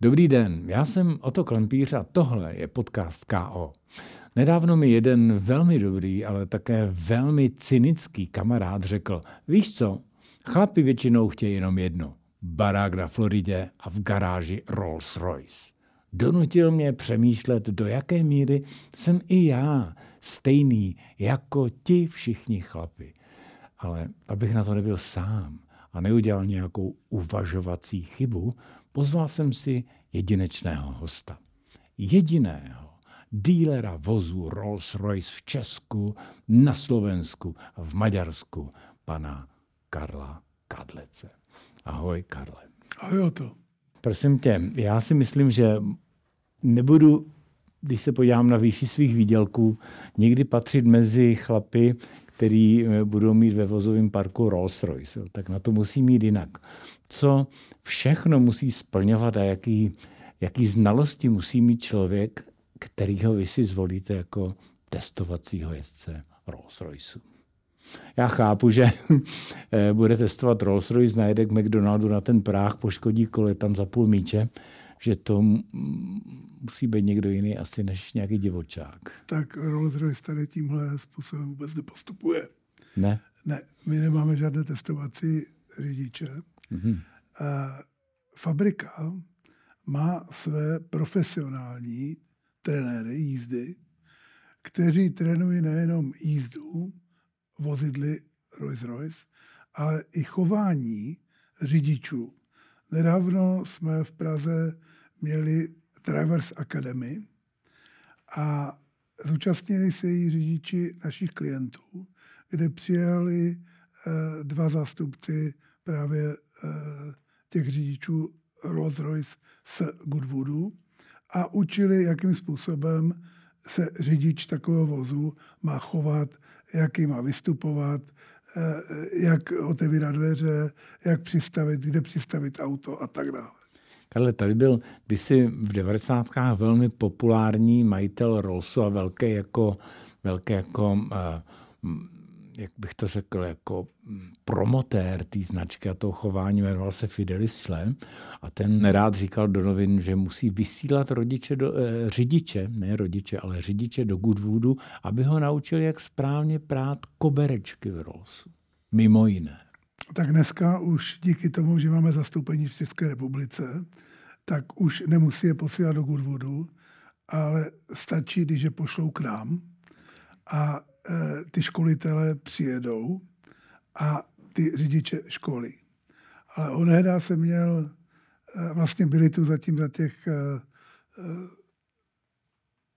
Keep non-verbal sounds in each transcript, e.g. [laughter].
Dobrý den, já jsem Oto Klempíř a tohle je podcast KO. Nedávno mi jeden velmi dobrý, ale také velmi cynický kamarád řekl, víš co, chlapi většinou chtějí jenom jedno, barák na Floridě a v garáži Rolls Royce. Donutil mě přemýšlet, do jaké míry jsem i já stejný jako ti všichni chlapi. Ale abych na to nebyl sám a neudělal nějakou uvažovací chybu, pozval jsem si jedinečného hosta. Jediného dílera vozů Rolls-Royce v Česku, na Slovensku a v Maďarsku, pana Karla Kadlece. Ahoj, Karle. Ahoj, to. Prosím tě, já si myslím, že nebudu, když se podívám na výši svých výdělků, nikdy patřit mezi chlapy, který eh, budou mít ve vozovém parku Rolls-Royce. Tak na to musí mít jinak. Co všechno musí splňovat a jaký, jaký znalosti musí mít člověk, kterýho vy si zvolíte jako testovacího jezdce Rolls-Royce. Já chápu, že [laughs] eh, bude testovat Rolls-Royce, najde k McDonaldu na ten práh, poškodí kole tam za půl míče, že to musí být někdo jiný asi než nějaký divočák. Tak Rolls-Royce tady tímhle způsobem vůbec nepostupuje. Ne? Ne, my nemáme žádné testovací řidiče. Mm-hmm. A fabrika má své profesionální trenéry jízdy, kteří trénují nejenom jízdu vozidly Rolls-Royce, ale i chování řidičů. Nedávno jsme v Praze měli Drivers Academy a zúčastnili se jí řidiči našich klientů, kde přijeli eh, dva zástupci právě eh, těch řidičů Rolls-Royce z Goodwoodu a učili, jakým způsobem se řidič takového vozu má chovat, jaký má vystupovat, eh, jak otevírat dveře, jak přistavit, kde přistavit auto a tak dále. Karle, tady byl kdysi v 90. velmi populární majitel Rollsu a velký jako, velký jako uh, jak bych to řekl, jako promotér té značky a toho chování, jmenoval se Fidelis Slem a ten rád říkal do novin, že musí vysílat rodiče do, eh, řidiče, ne rodiče, ale řidiče do Goodwoodu, aby ho naučili, jak správně prát koberečky v Rollsu. Mimo jiné. Tak dneska už díky tomu, že máme zastoupení v České republice, tak už nemusí je posílat do Goodwoodu, ale stačí, když je pošlou k nám a e, ty školitele přijedou a ty řidiče školy. Ale onehdy jsem měl, e, vlastně byli tu zatím za těch, e, e,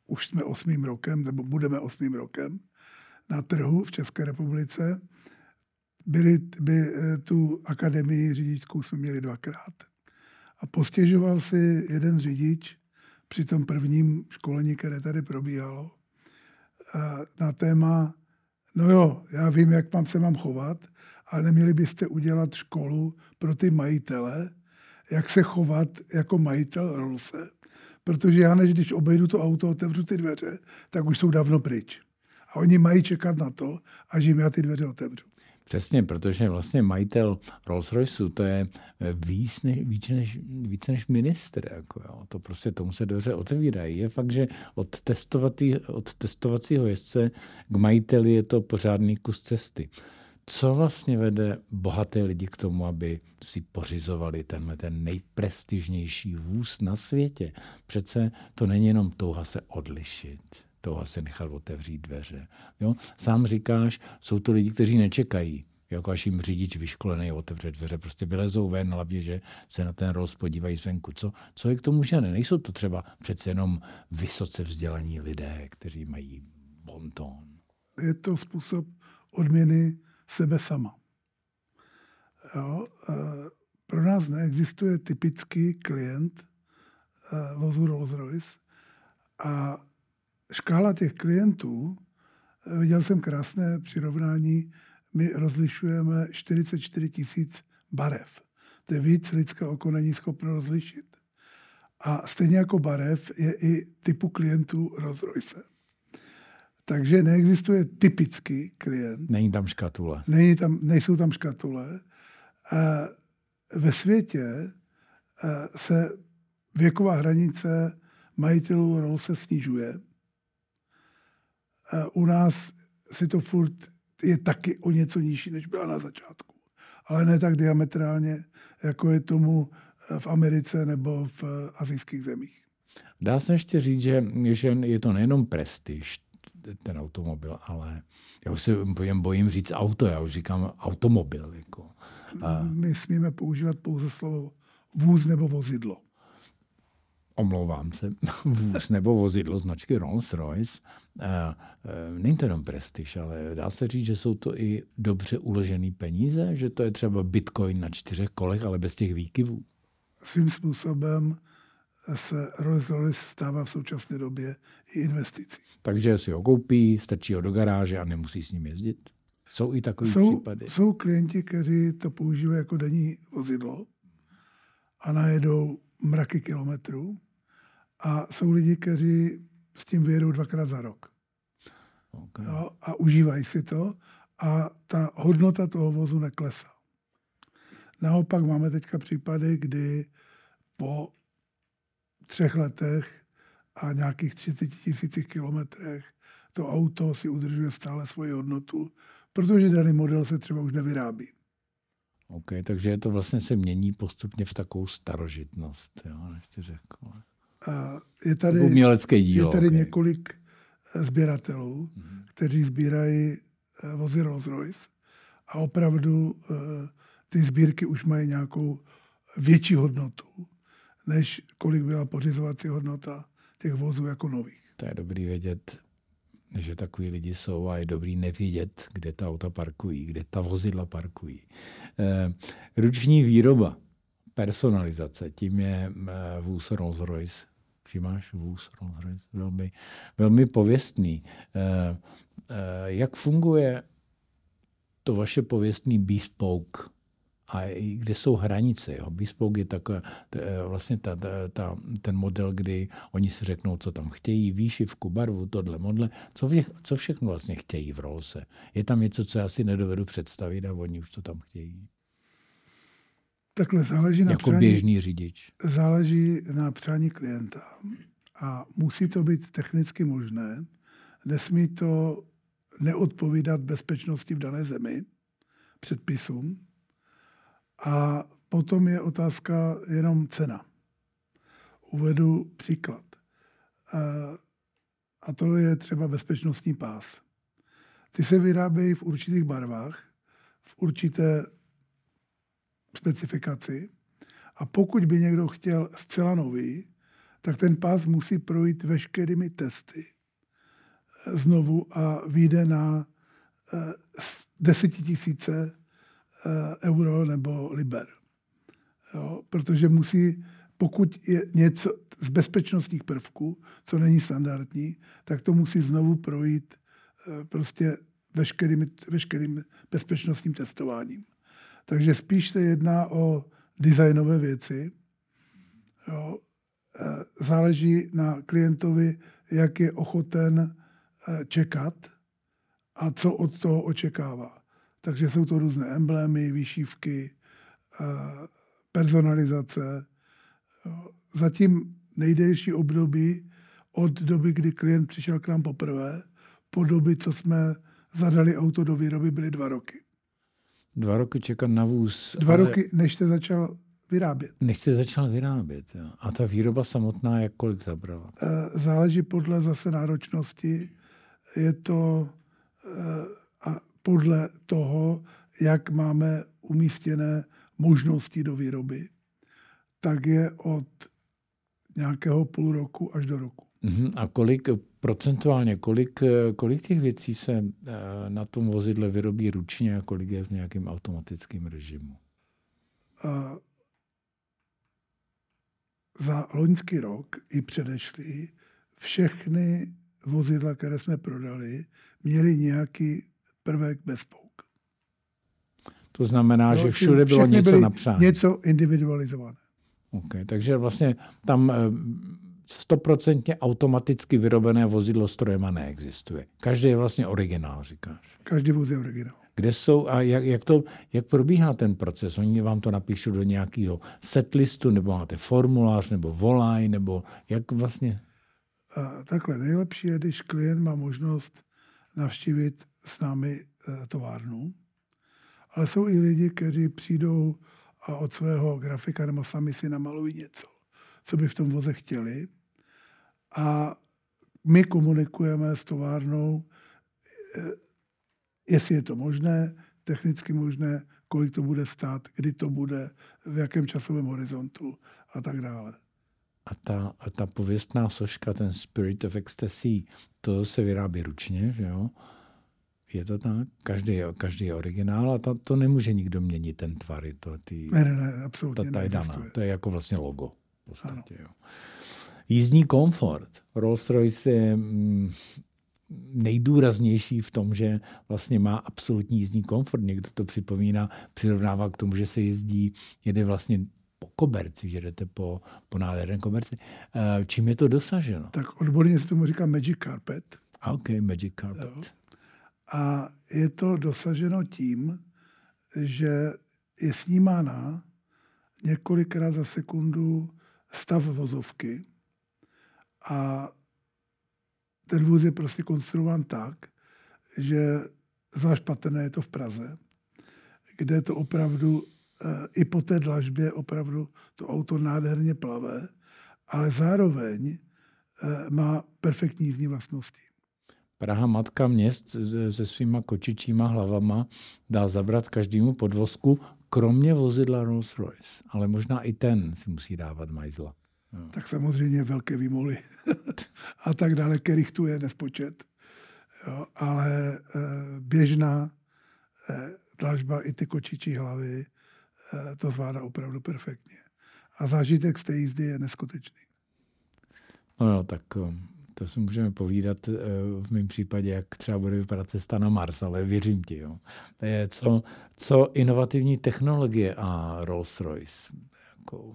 už jsme osmým rokem, nebo budeme osmým rokem na trhu v České republice. Byli, by, e, tu akademii řidičskou jsme měli dvakrát. A postěžoval si jeden řidič při tom prvním školení, které tady probíhalo, na téma, no jo, já vím, jak mám se mám chovat, ale neměli byste udělat školu pro ty majitele, jak se chovat jako majitel Rolse. Protože já, než když obejdu to auto, otevřu ty dveře, tak už jsou dávno pryč. A oni mají čekat na to, až jim já ty dveře otevřu. Přesně, protože vlastně majitel Rolls Royce to je eh, víc než, víc než, víc než minister. Jako jo. To prostě tomu se dveře otevírají. Je fakt, že od, testovatý, od testovacího jezdce k majiteli je to pořádný kus cesty. Co vlastně vede bohaté lidi k tomu, aby si pořizovali tenhle ten nejprestižnější vůz na světě? Přece to není jenom touha se odlišit toho se nechal otevřít dveře. Jo? Sám říkáš, jsou to lidi, kteří nečekají, jako až jim řidič vyškolený otevře dveře, prostě vylezou ven, hlavně, že se na ten roz podívají zvenku. Co, co je k tomu žene? Nejsou to třeba přece jenom vysoce vzdělaní lidé, kteří mají bonton. Je to způsob odměny sebe sama. Jo? Pro nás neexistuje typický klient vozu Rolls-Royce a škála těch klientů, eh, viděl jsem krásné přirovnání, my rozlišujeme 44 tisíc barev. To je víc, lidské oko není schopno rozlišit. A stejně jako barev je i typu klientů Rolls Royce. Takže neexistuje typický klient. Není tam škatule. Není tam, nejsou tam škatule. A ve světě eh, se věková hranice majitelů rol se snižuje. U nás si to furt je taky o něco nižší, než byla na začátku. Ale ne tak diametrálně, jako je tomu v Americe nebo v azijských zemích. Dá se ještě říct, že, že je to nejenom prestiž, ten automobil, ale já už se bojím říct auto, já už říkám automobil. Jako. A... My smíme používat pouze slovo vůz nebo vozidlo. Omlouvám se, [laughs] vůz nebo vozidlo značky Rolls-Royce. Není to jenom prestiž, ale dá se říct, že jsou to i dobře uložené peníze, že to je třeba bitcoin na čtyřech kolech, ale bez těch výkyvů. Svým způsobem se Rolls-Royce stává v současné době i investicí. Takže si ho koupí, strčí ho do garáže a nemusí s ním jezdit? Jsou i takové jsou, případy? Jsou klienti, kteří to používají jako denní vozidlo a najedou mraky kilometrů. A jsou lidi, kteří s tím vyjedou dvakrát za rok. Okay. Jo, a užívají si to a ta hodnota toho vozu neklesá. Naopak máme teďka případy, kdy po třech letech a nějakých 30 tisících kilometrech to auto si udržuje stále svoji hodnotu, protože daný model se třeba už nevyrábí. OK, takže je to vlastně se mění postupně v takovou starožitnost, jo, než ty řekl. Je tady, umělecké dílo. Je tady okay. několik eh, sběratelů, mm-hmm. kteří sbírají eh, vozy Rolls-Royce a opravdu eh, ty sbírky už mají nějakou větší hodnotu než kolik byla pořizovací hodnota těch vozů jako nových. To je dobrý vědět, že takový lidi jsou a je dobrý nevědět, kde ta auta parkují, kde ta vozidla parkují. E, ruční výroba, personalizace, tím je vůz Rolls-Royce. Všimáš vůz Rolls-Royce? Velmi, velmi pověstný. E, e, jak funguje to vaše pověstný bespoke a kde jsou hranice. Jo. Bespoke je taková, vlastně ta, ta, ta, ten model, kdy oni si řeknou, co tam chtějí, výšivku, barvu, tohle, modle, co, vě, co všechno vlastně chtějí v Rollse. Je tam něco, co já si nedovedu představit a oni už to tam chtějí. Takhle záleží na jako přání, běžný řidič. Záleží na přání klienta. A musí to být technicky možné. Nesmí to neodpovídat bezpečnosti v dané zemi, předpisům. A potom je otázka jenom cena. Uvedu příklad. A to je třeba bezpečnostní pás. Ty se vyrábějí v určitých barvách, v určité specifikaci. A pokud by někdo chtěl zcela nový, tak ten pás musí projít veškerými testy znovu a vyjde na eh, desetitisíce Eh, euro nebo liber. Jo, protože musí, pokud je něco z bezpečnostních prvků, co není standardní, tak to musí znovu projít eh, prostě veškerým, veškerým bezpečnostním testováním. Takže spíš se jedná o designové věci. Jo. Eh, záleží na klientovi, jak je ochoten čekat a co od toho očekává. Takže jsou to různé emblémy, výšívky, personalizace. Zatím nejdelší období od doby, kdy klient přišel k nám poprvé, po doby, co jsme zadali auto do výroby, byly dva roky. Dva roky čekat na vůz. Dva ale... roky, než jste začal vyrábět. Než jste začal vyrábět. Jo. A ta výroba samotná, jak kolik zabrala? E, záleží podle zase náročnosti. Je to podle toho, jak máme umístěné možnosti do výroby, tak je od nějakého půl roku až do roku. Uh-huh. A kolik procentuálně, kolik, kolik těch věcí se eh, na tom vozidle vyrobí ručně a kolik je v nějakém automatickém režimu? A za loňský rok i předešlý všechny vozidla, které jsme prodali, měly nějaký prvek bez pouk. To znamená, no, že všude bylo něco napsáno. Něco individualizované. Okay, takže vlastně tam eh, stoprocentně automaticky vyrobené vozidlo strojema neexistuje. Každý je vlastně originál, říkáš. Každý vůz je originál. Kde jsou a jak, jak, to, jak probíhá ten proces? Oni vám to napíšou do nějakého setlistu, nebo máte formulář, nebo volají, nebo jak vlastně? A takhle, nejlepší je, když klient má možnost navštívit s námi e, továrnu, ale jsou i lidi, kteří přijdou a od svého grafika nebo sami si namalují něco, co by v tom voze chtěli. A my komunikujeme s továrnou, e, jestli je to možné, technicky možné, kolik to bude stát, kdy to bude, v jakém časovém horizontu a tak dále. A ta, a ta pověstná soška, ten Spirit of Ecstasy, to se vyrábí ručně, že jo? Je to tak? Každý je, každý je originál a ta, to nemůže nikdo měnit, ten tvar. To, ty, ne, ne, ne, absolutně ta, ta je daná. To je jako vlastně logo. V podstatě, jo. Jízdní komfort. Rolls-Royce je mm, nejdůraznější v tom, že vlastně má absolutní jízdní komfort. Někdo to připomíná, přirovnává k tomu, že se jezdí, jede vlastně po koberci, že jdete po, po nádherném koberci. Eh, čím je to dosaženo? Tak odborně se tomu říká Magic Carpet. OK, Magic Carpet. Jo. A je to dosaženo tím, že je snímána několikrát za sekundu stav vozovky a ten vůz je prostě konstruován tak, že zvlášť patrné je to v Praze, kde to opravdu eh, i po té dlažbě opravdu to auto nádherně plave, ale zároveň eh, má perfektní jízdní vlastnosti. Praha matka měst se svýma kočičíma hlavama dá zabrat každému podvozku, kromě vozidla Rolls-Royce. Ale možná i ten si musí dávat majzla. No. Tak samozřejmě velké výmoly [laughs] a tak dále, kterých tu je nespočet. Jo, ale e, běžná e, dlažba i ty kočičí hlavy e, to zvládá opravdu perfektně. A zážitek z té jízdy je neskutečný. No jo, tak to si můžeme povídat v mém případě, jak třeba bude vypadat cesta na Mars, ale věřím ti. Jo. To je co, co inovativní technologie a Rolls-Royce. Jako,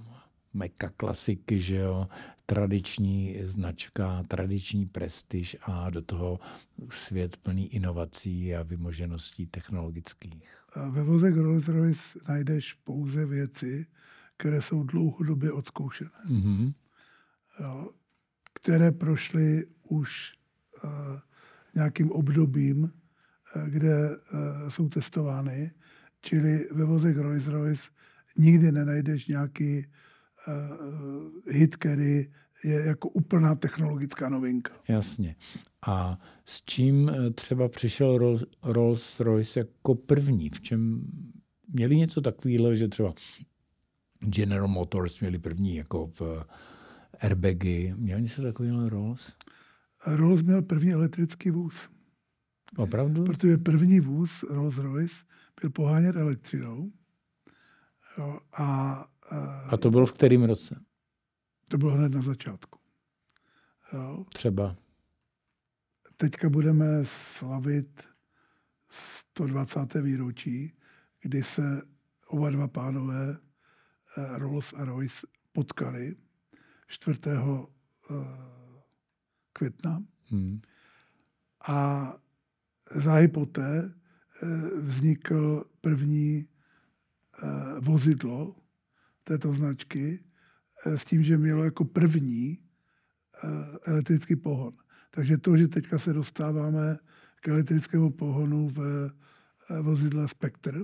meka klasiky, že jo, tradiční značka, tradiční prestiž a do toho svět plný inovací a vymožeností technologických. Ve vozech Rolls-Royce najdeš pouze věci, které jsou dlouhodobě odzkoušené. Mm-hmm. Jo, které prošly už uh, nějakým obdobím, uh, kde uh, jsou testovány. Čili ve vozech Rolls-Royce nikdy nenajdeš nějaký hit, který je jako úplná technologická novinka. Jasně. A s čím třeba přišel Rolls-Royce jako první? V čem měli něco takového, že třeba General Motors měli první jako v airbagy. Měl něco takového Rolls? Rolls měl první elektrický vůz. Opravdu? Protože první vůz Rolls-Royce byl pohánět elektřinou. Jo, a, a, a to bylo v kterém roce? To bylo hned na začátku. Jo. Třeba? Teďka budeme slavit 120. výročí, kdy se oba dva pánové eh, Rolls a Royce potkali 4. Eh, května. Hmm. A záhy poté eh, vznikl první eh, vozidlo této značky s tím, že mělo jako první elektrický pohon. Takže to, že teďka se dostáváme k elektrickému pohonu v vozidle Spectre,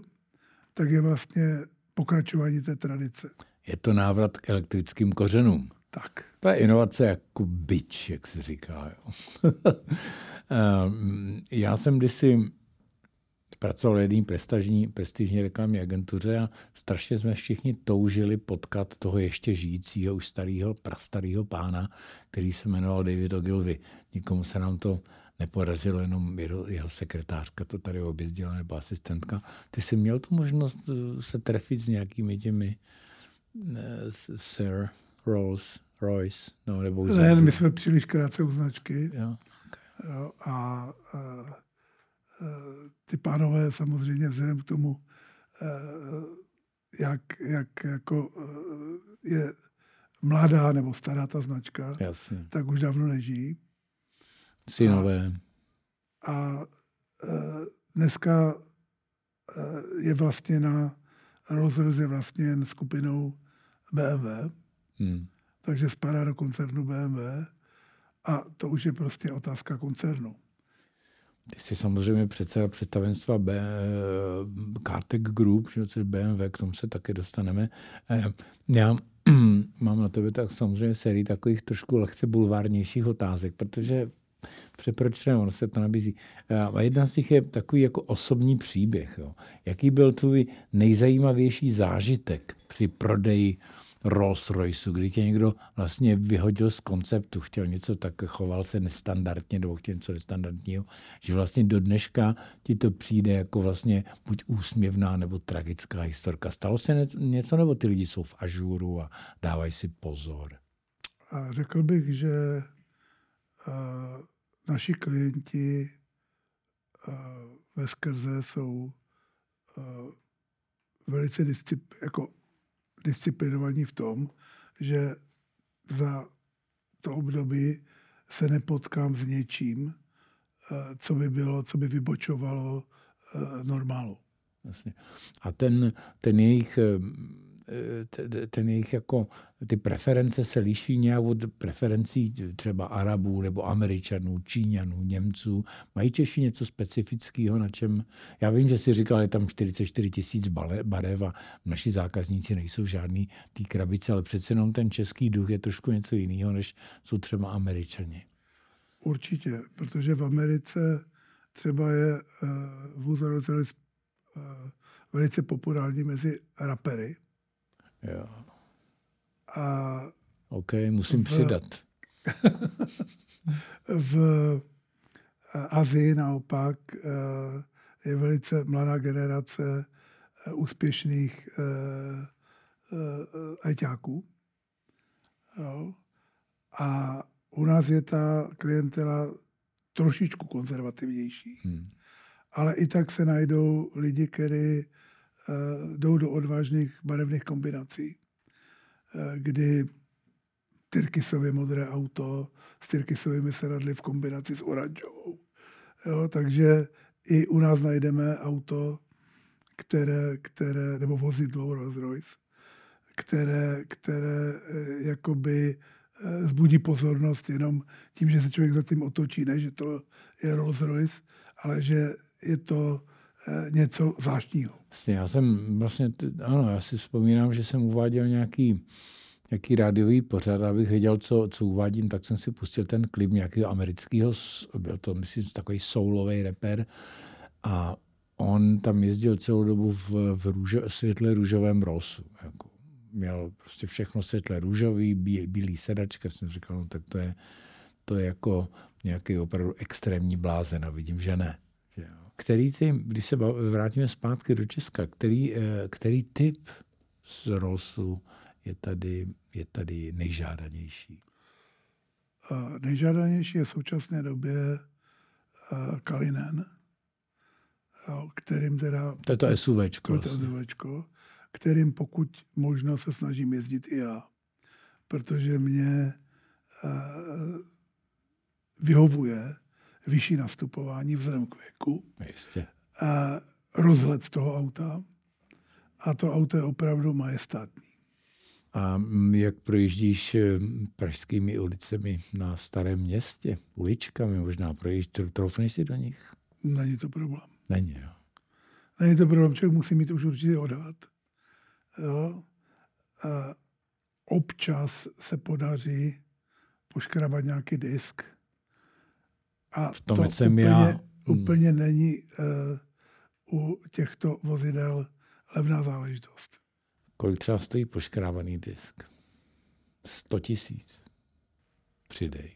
tak je vlastně pokračování té tradice. Je to návrat k elektrickým kořenům. Tak. To je inovace jako byč, jak se říká. [laughs] Ehm, já jsem kdysi pracoval v jedné prestižní, prestižní reklamní agentuře a strašně jsme všichni toužili potkat toho ještě žijícího, už starého, prastarého pána, který se jmenoval David Ogilvy. Nikomu se nám to nepodařilo, jenom jeho, jeho sekretářka to tady objezdila, nebo asistentka. Ty jsi měl tu možnost eh, se trefit s nějakými těmi uh, sir, Rolls Royce, no, nebo už Ne, my jsme příliš krátce u značky. Jo, okay. jo, a, a, a ty pánové samozřejmě vzhledem k tomu, jak, jak jako je mladá nebo stará ta značka, Jasně. tak už dávno nežijí. Synové. A, a dneska je vlastně na Rolls-Royce je vlastně skupinou BMW, hmm. takže spadá do koncernu BMW a to už je prostě otázka koncernu. Ty jsi samozřejmě předseda představenstva B, Kartek Group, že je BMW, k tomu se taky dostaneme. Eh, já [clears throat] mám na tebe tak samozřejmě sérii takových trošku lehce bulvárnějších otázek, protože proč ne, ono se to nabízí. A jedna z těch je takový jako osobní příběh. Jo. Jaký byl tvůj nejzajímavější zážitek při prodeji Rolls Royce, kdy tě někdo vlastně vyhodil z konceptu, chtěl něco tak, choval se nestandardně, nebo chtěl něco nestandardního, že vlastně do dneška ti to přijde jako vlastně buď úsměvná nebo tragická historka. Stalo se něco, nebo ty lidi jsou v ažuru a dávají si pozor? A řekl bych, že naši klienti ve skrze jsou velice discipl, jako disciplinovaní v tom, že za to období se nepotkám s něčím, co by bylo, co by vybočovalo normálu. Jasně. A ten, ten jejich ten jejich jako, ty preference se liší nějak od preferencí třeba Arabů nebo Američanů, Číňanů, Němců. Mají Češi něco specifického, na čem... Já vím, že si říkal, je tam 44 tisíc barev a naši zákazníci nejsou žádný tý krabice, ale přece jenom ten český duch je trošku něco jiného, než jsou třeba Američani. Určitě, protože v Americe třeba je uh, vůz uh, velice populární mezi rapery, Jo. A OK, musím v, přidat. [laughs] v Azii naopak eh, je velice mladá generace eh, úspěšných eh, ajťáků. A u nás je ta klientela trošičku konzervativnější. Hmm. Ale i tak se najdou lidi, kteří Eh, jdou do odvážných barevných kombinací, eh, kdy tyrkysově modré auto s tyrkysovými sedadly v kombinaci s oranžovou. Jo, takže i u nás najdeme auto, které, které nebo vozidlo Rolls Royce, které, které eh, jakoby zbudí pozornost jenom tím, že se člověk za tím otočí, ne, že to je Rolls Royce, ale že je to něco zvláštního. Já jsem vlastně, ano, já si vzpomínám, že jsem uváděl nějaký, nějaký rádiový pořad, abych věděl, co, co uvádím, tak jsem si pustil ten klip nějakého amerického, byl to, myslím, takový soulový reper a on tam jezdil celou dobu v, v růžo, světle růžovém rosu. Jako měl prostě všechno světle růžový, bí, bílý sedačka, jsem říkal, no tak to je, to je jako nějaký opravdu extrémní blázen a vidím, že ne. Který ty, když se vrátíme zpátky do Česka, který, eh, který typ z Rollsu je tady, je tady nejžádanější? Nejžádanější je v současné době Kalinen, kterým teda... To je to SUVčko. To SUVčko, kterým pokud možno se snažím jezdit i já. Protože mě vyhovuje vyšší nastupování vzhledem k věku. Jistě. A rozhled z toho auta. A to auto je opravdu majestátní. A jak projíždíš eh, pražskými ulicemi na starém městě, uličkami, možná projíždíš, troufneš si do nich? Není to problém. Není, jo. Není to problém, člověk musí mít už určitě odhad. Jo? A občas se podaří poškrabat nějaký disk, a v tom to jsem úplně, já. Hmm. úplně není uh, u těchto vozidel levná záležitost. Kolik třeba stojí poškrávaný disk? 100 tisíc. Přidej.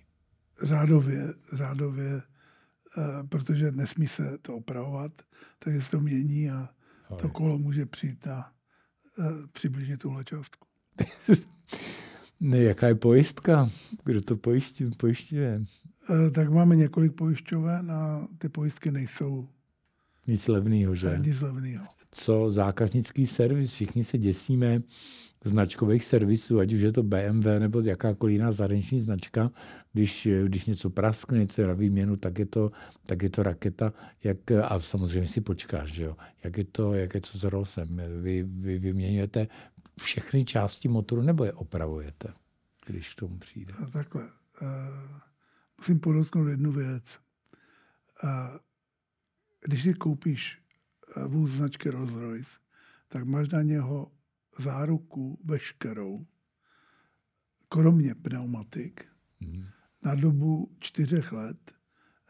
Řádově, řádově, uh, protože nesmí se to opravovat, takže se to mění a Hoj. to kolo může přijít na uh, přibližně tuhle částku. [laughs] ne, jaká je pojistka? Kdo to pojiští, pojišťuje? Eh, tak máme několik pojišťoven a ty pojistky nejsou nic levného, že? Nic levného. co zákaznický servis. Všichni se děsíme značkových servisů, ať už je to BMW nebo jakákoliv jiná zahraniční značka, když, když něco praskne, něco je na výměnu, tak je to, tak je to raketa. Jak, a samozřejmě si počkáš, že jo? Jak, je to, jak je to s Rolsem? Vy, vy vyměňujete všechny části motoru nebo je opravujete, když k tomu přijde? A takhle. Uh, musím podotknout jednu věc. Když si koupíš eh, vůz značky Rolls-Royce, tak máš na něho záruku veškerou, kromě pneumatik, mm. na dobu čtyřech let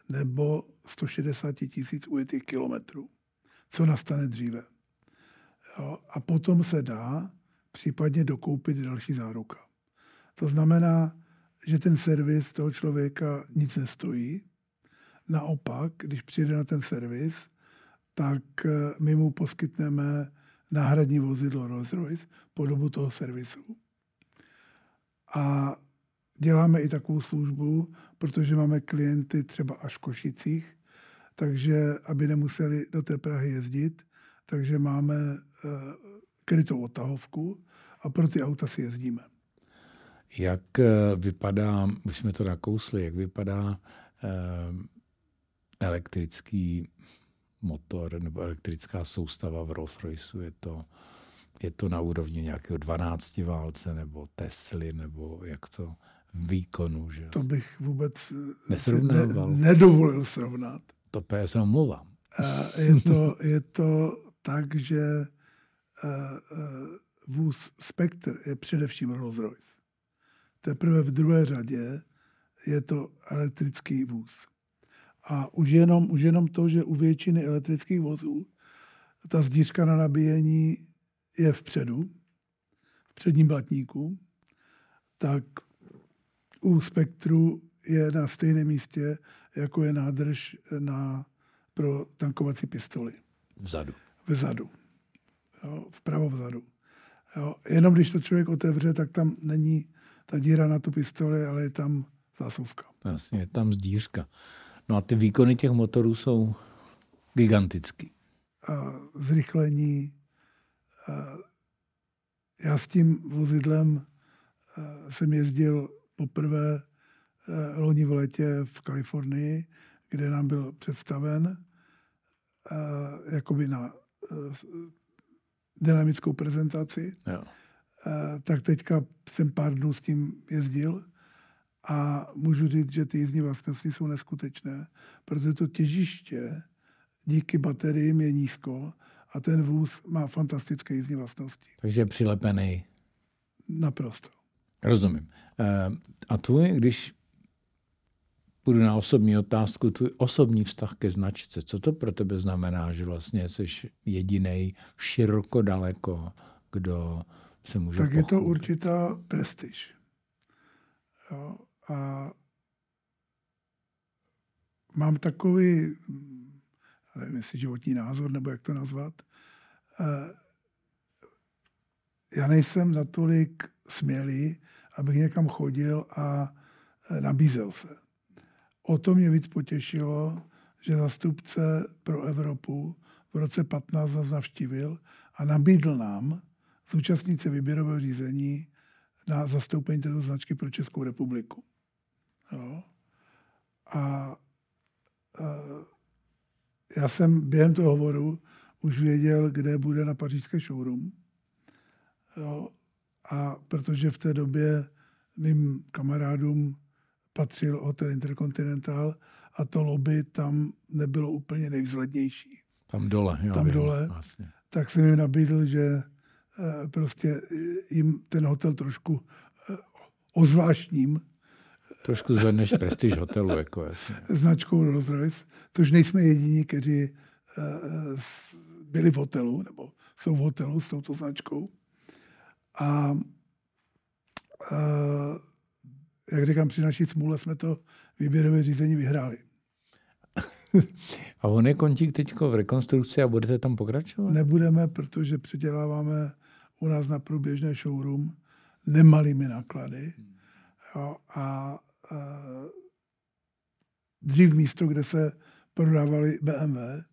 nebo 160 tisíc ujetých kilometrů. Co nastane dříve. Jo? A potom se dá případně dokoupit další záruka. To znamená, že ten servis toho člověka nic nestojí. Naopak, když přijde na ten servis, tak eh, my mu poskytneme náhradní vozidlo Rolls-Royce po dobu toho servisu. A děláme i takovou službu, protože máme klienty třeba až v Košicích, takže aby nemuseli do té Prahy jezdit, takže máme uh, krytou odtahovku a pro ty auta si jezdíme. Jak eh, vypadá, už jsme to nakousli, jak vypadá eh, elektrický motor nebo elektrická soustava v Rolls Royceu. Je to, je to na úrovni nějakého 12 válce nebo Tesly, nebo jak to výkonu. Že? To bych vůbec ne, nedovolil srovnat. To PS se omlouvám. Je to, je to tak, že vůz Spectre je především Rolls-Royce. Teprve v druhé řadě je to elektrický vůz. A už jenom, už jenom to, že u většiny elektrických vozů ta zdířka na nabíjení je vpředu, v předním blatníku, tak u Spektru je na stejném místě, jako je nádrž na, pro tankovací pistoli. Vzadu. Vzadu. Jo, vpravo vzadu. Jo, jenom když to člověk otevře, tak tam není ta díra na tu pistoli, ale je tam zásuvka. Jasně, je tam zdířka. No a ty výkony těch motorů jsou gigantický. A zrychlení. A já s tím vozidlem jsem jezdil poprvé loni v létě v Kalifornii, kde nám byl představen jakoby na dynamickou prezentaci. Jo. Tak teďka jsem pár dnů s tím jezdil a můžu říct, že ty jízdní vlastnosti jsou neskutečné, protože to těžiště díky bateriím je nízko a ten vůz má fantastické jízdní vlastnosti. Takže je přilepený. Naprosto. Rozumím. Eh, a tvůj, když půjdu na osobní otázku, tvůj osobní vztah ke značce, co to pro tebe znamená, že vlastně jsi jediný široko daleko, kdo se může Tak pochopit. je to určitá prestiž. Jo a mám takový, nevím, jestli životní názor, nebo jak to nazvat. Eh, já nejsem natolik smělý, abych někam chodil a eh, nabízel se. O to mě víc potěšilo, že zastupce pro Evropu v roce 15 nás navštívil a nabídl nám zúčastnit se výběrového řízení na zastoupení této značky pro Českou republiku. Jo. A, a já jsem během toho hovoru už věděl, kde bude na pařížské showroom. Jo. A protože v té době mým kamarádům patřil hotel Intercontinental a to lobby tam nebylo úplně nejvzhlednější. Tam dole, jo, Tam dole. Vlastně. Tak jsem jim nabídl, že prostě jim ten hotel trošku eh, ozvláštním Trošku zvedneš prestiž hotelu, jako jasně. Značkou Rolls Royce, tož nejsme jediní, kteří byli v hotelu, nebo jsou v hotelu s touto značkou. A uh, jak říkám, při naší smůle jsme to výběrové řízení vyhráli. a on je končík teď v rekonstrukci a budete tam pokračovat? Nebudeme, protože předěláváme u nás na průběžné showroom nemalými náklady. Jo, a dřív místo, kde se prodávali BMW,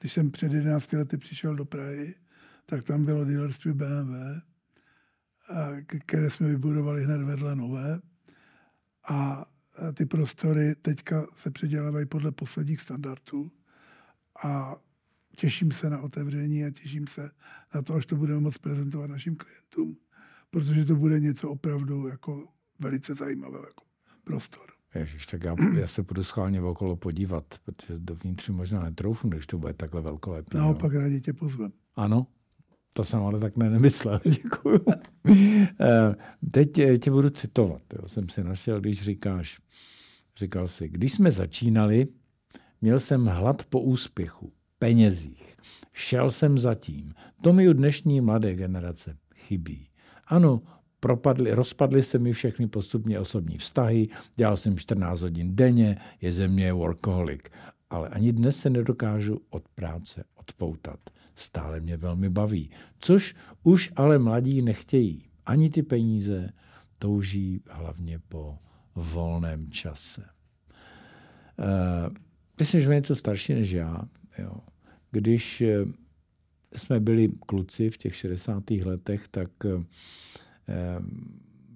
když jsem před 11 lety přišel do Prahy, tak tam bylo dealerství BMW, které jsme vybudovali hned vedle nové. A ty prostory teďka se předělávají podle posledních standardů. A těším se na otevření a těším se na to, až to budeme moct prezentovat našim klientům, protože to bude něco opravdu jako velice zajímavého jako prostor. Ježiš, tak já, já se budu schválně okolo podívat, protože dovnitř možná netroufnu, když to bude takhle velkolepý. Naopak no. rádi tě pozvem. Ano, to jsem ale tak nemyslel, [laughs] děkuju. Eh, teď eh, tě budu citovat. Jo. Jsem si našel, když říkáš, říkal jsi, když jsme začínali, měl jsem hlad po úspěchu, penězích. Šel jsem za tím. To mi u dnešní mladé generace chybí. Ano, propadly, rozpadly se mi všechny postupně osobní vztahy, dělal jsem 14 hodin denně, je ze mě workaholic. Ale ani dnes se nedokážu od práce odpoutat. Stále mě velmi baví. Což už ale mladí nechtějí. Ani ty peníze touží hlavně po volném čase. Uh, ty jsi něco starší než já. Jo. Když eh, jsme byli kluci v těch 60. letech, tak uh,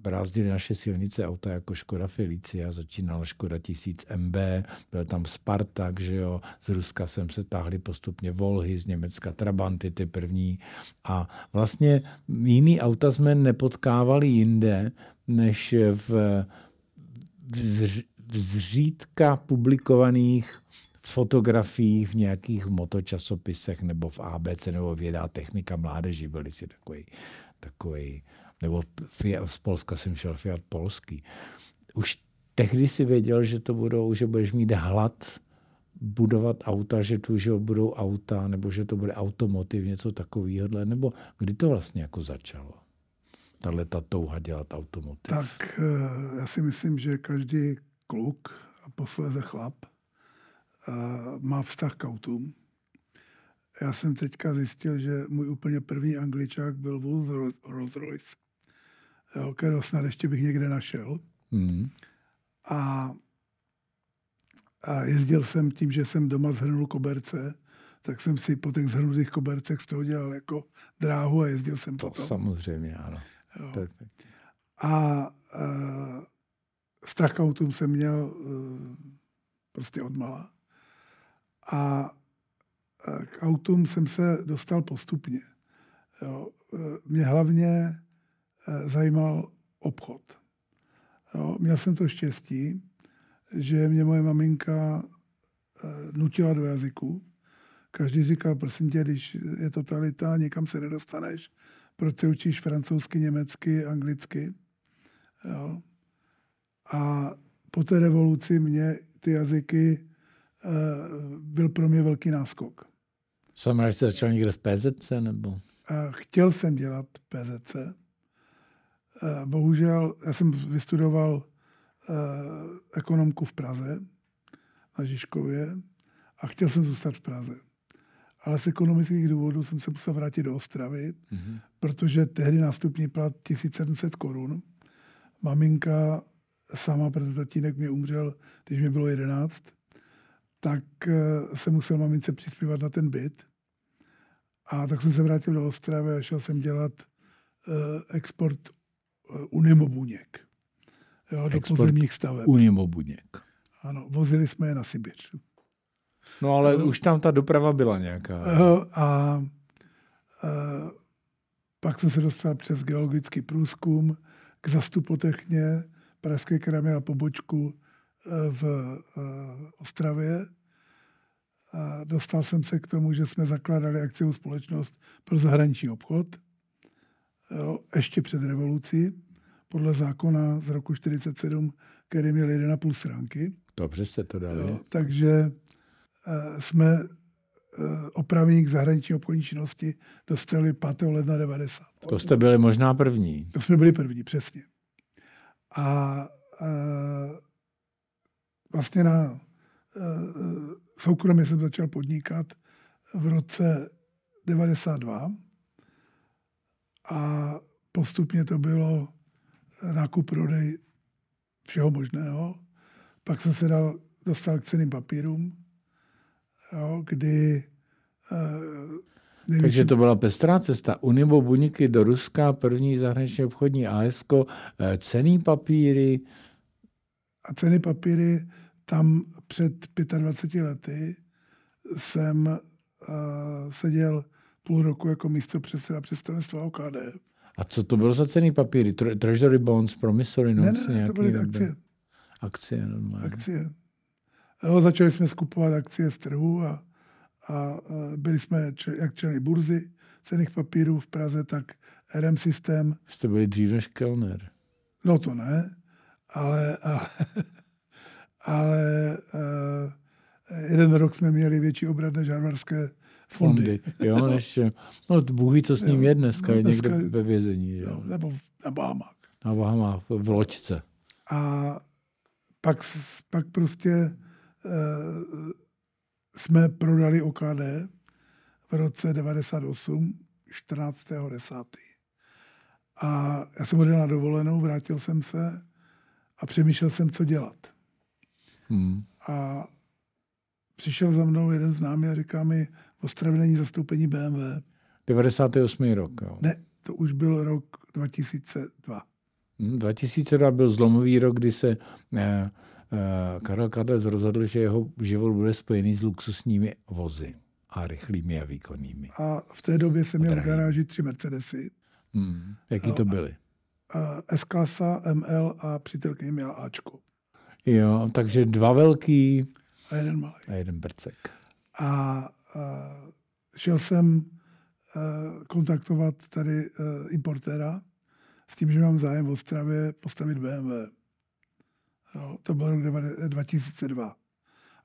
brázdili naše silnice auta jako Škoda Felicia, začínala Škoda 1000 MB, byl tam Spartak, že jo, z Ruska jsem se táhli postupně Volhy, z Německa Trabanty, ty první. A vlastně jiný auta jsme nepotkávali jinde, než v, v, v zřídka publikovaných fotografiích v nějakých motočasopisech nebo v ABC nebo vědá technika mládeži byli si takový, takový nebo z Polska jsem šel Fiat polský. Už tehdy si věděl, že to budou, že budeš mít hlad budovat auta, že tu že budou auta, nebo že to bude automotiv, něco takového, nebo kdy to vlastně jako začalo? Tahle ta touha dělat automotiv. Tak eh, já si myslím, že každý kluk a posléze chlap má vztah k autům. Já jsem teďka zjistil, že můj úplně první angličák byl Rolls Royce jo, kterého snad ještě bych někde našel. Mm. A, a jezdil jsem tím, že jsem doma zhrnul koberce, tak jsem si po těch zhrnutých kobercech z toho dělal jako dráhu a jezdil jsem to potom. samozřejmě, ano. A, a strach autům jsem měl uh, prostě odmala. A k autům jsem se dostal postupně. Jo. E, mě hlavně Eh, zajímal obchod. Jo, měl jsem to štěstí, že mě moje maminka eh, nutila do jazyku. Každý říkal, prosím tě, když je totalita, někam se nedostaneš, proč se učíš francouzsky, německy, anglicky. Jo. A po té revoluci mě ty jazyky byl pro mě velký náskok. Jsem jsi začal někde v PZC? Nebo? A chtěl jsem dělat PZC, Eh, bohužel, já jsem vystudoval eh, ekonomku v Praze na Žižkově a chtěl jsem zůstat v Praze. Ale z ekonomických důvodů jsem se musel vrátit do Ostravy, mm-hmm. protože tehdy nástupní plat 1700 korun. Maminka sama, protože tatínek mě umřel, když mi bylo 11, tak eh, se musel mamince přispívat na ten byt. A tak jsem se vrátil do Ostravy a šel jsem dělat export Unimo buněk. Jo, do Export pozemních staveb. Unimo buněk. Ano, vozili jsme je na Sibiř. No ale no, už tam ta doprava byla nějaká. A, a, a pak jsem se dostal přes geologický průzkum k zastupotechně Pražské kramy a pobočku v e, Ostravě. A dostal jsem se k tomu, že jsme zakládali akciovou společnost pro zahraniční obchod jo, ještě před revolucí, podle zákona z roku 47, který měl 1,5 stránky. Dobře jste to dali. Jo, takže e, jsme e, opravník zahraniční obchodní činnosti dostali 5. ledna 90. To jste byli možná první. To jsme byli první, přesně. A e, vlastně na e, soukromě jsem začal podnikat v roce 92 a postupně to bylo nákup, prodej všeho možného. Pak jsem se dal, dostal k ceným papírům, jo, kdy největší... Takže to byla pestrá cesta. Unibo buňky do Ruska, první zahraniční obchodní ASK, cený papíry. A ceny papíry tam před 25 lety jsem uh, seděl půl roku jako místo předseda představenstva OKD. A co to bylo za cený papíry? Treasury bonds, promissory notes? Ne, ne, to byly akcie. Akcie, normálně. Akcie. Jo, začali jsme skupovat akcie z trhu a, a byli jsme čl, jak členy burzy cených papírů v Praze, tak RM systém. Jste byli dřív než Kellner. No to ne, ale, ale, ale uh, jeden rok jsme měli větší obrat než harvardské fondy. fondy. Jo, [laughs] než, no Bůh ví, co s ním je dneska, no, dneska někde ve vězení. Jo. Jo, nebo na Bahamách. Na Bahamách, v loďce. A pak, pak prostě uh, jsme prodali OKD v roce 98, 14.10. A já jsem odjel na dovolenou, vrátil jsem se a přemýšlel jsem, co dělat. Hmm. A přišel za mnou jeden známý a říká mi, v Ostravě není zastoupení BMW. 98. rok. Jo. Ne, to už byl rok 2002. 2002 hm, byl zlomový rok, kdy se eh, eh, Karel Kadlec rozhodl, že jeho život bude spojený s luxusními vozy a rychlými a výkonnými. A v té době jsem měl v garáži tři Mercedesy. Hmm. Jaký to byly? S-klasa, ML a přítelkyně měla Ačko. Jo, takže dva velký a jeden malý. A jeden brcek. A, a šel jsem a, kontaktovat tady a, importéra s tím, že mám zájem v Ostravě postavit BMW. Jo, to byl rok 2002.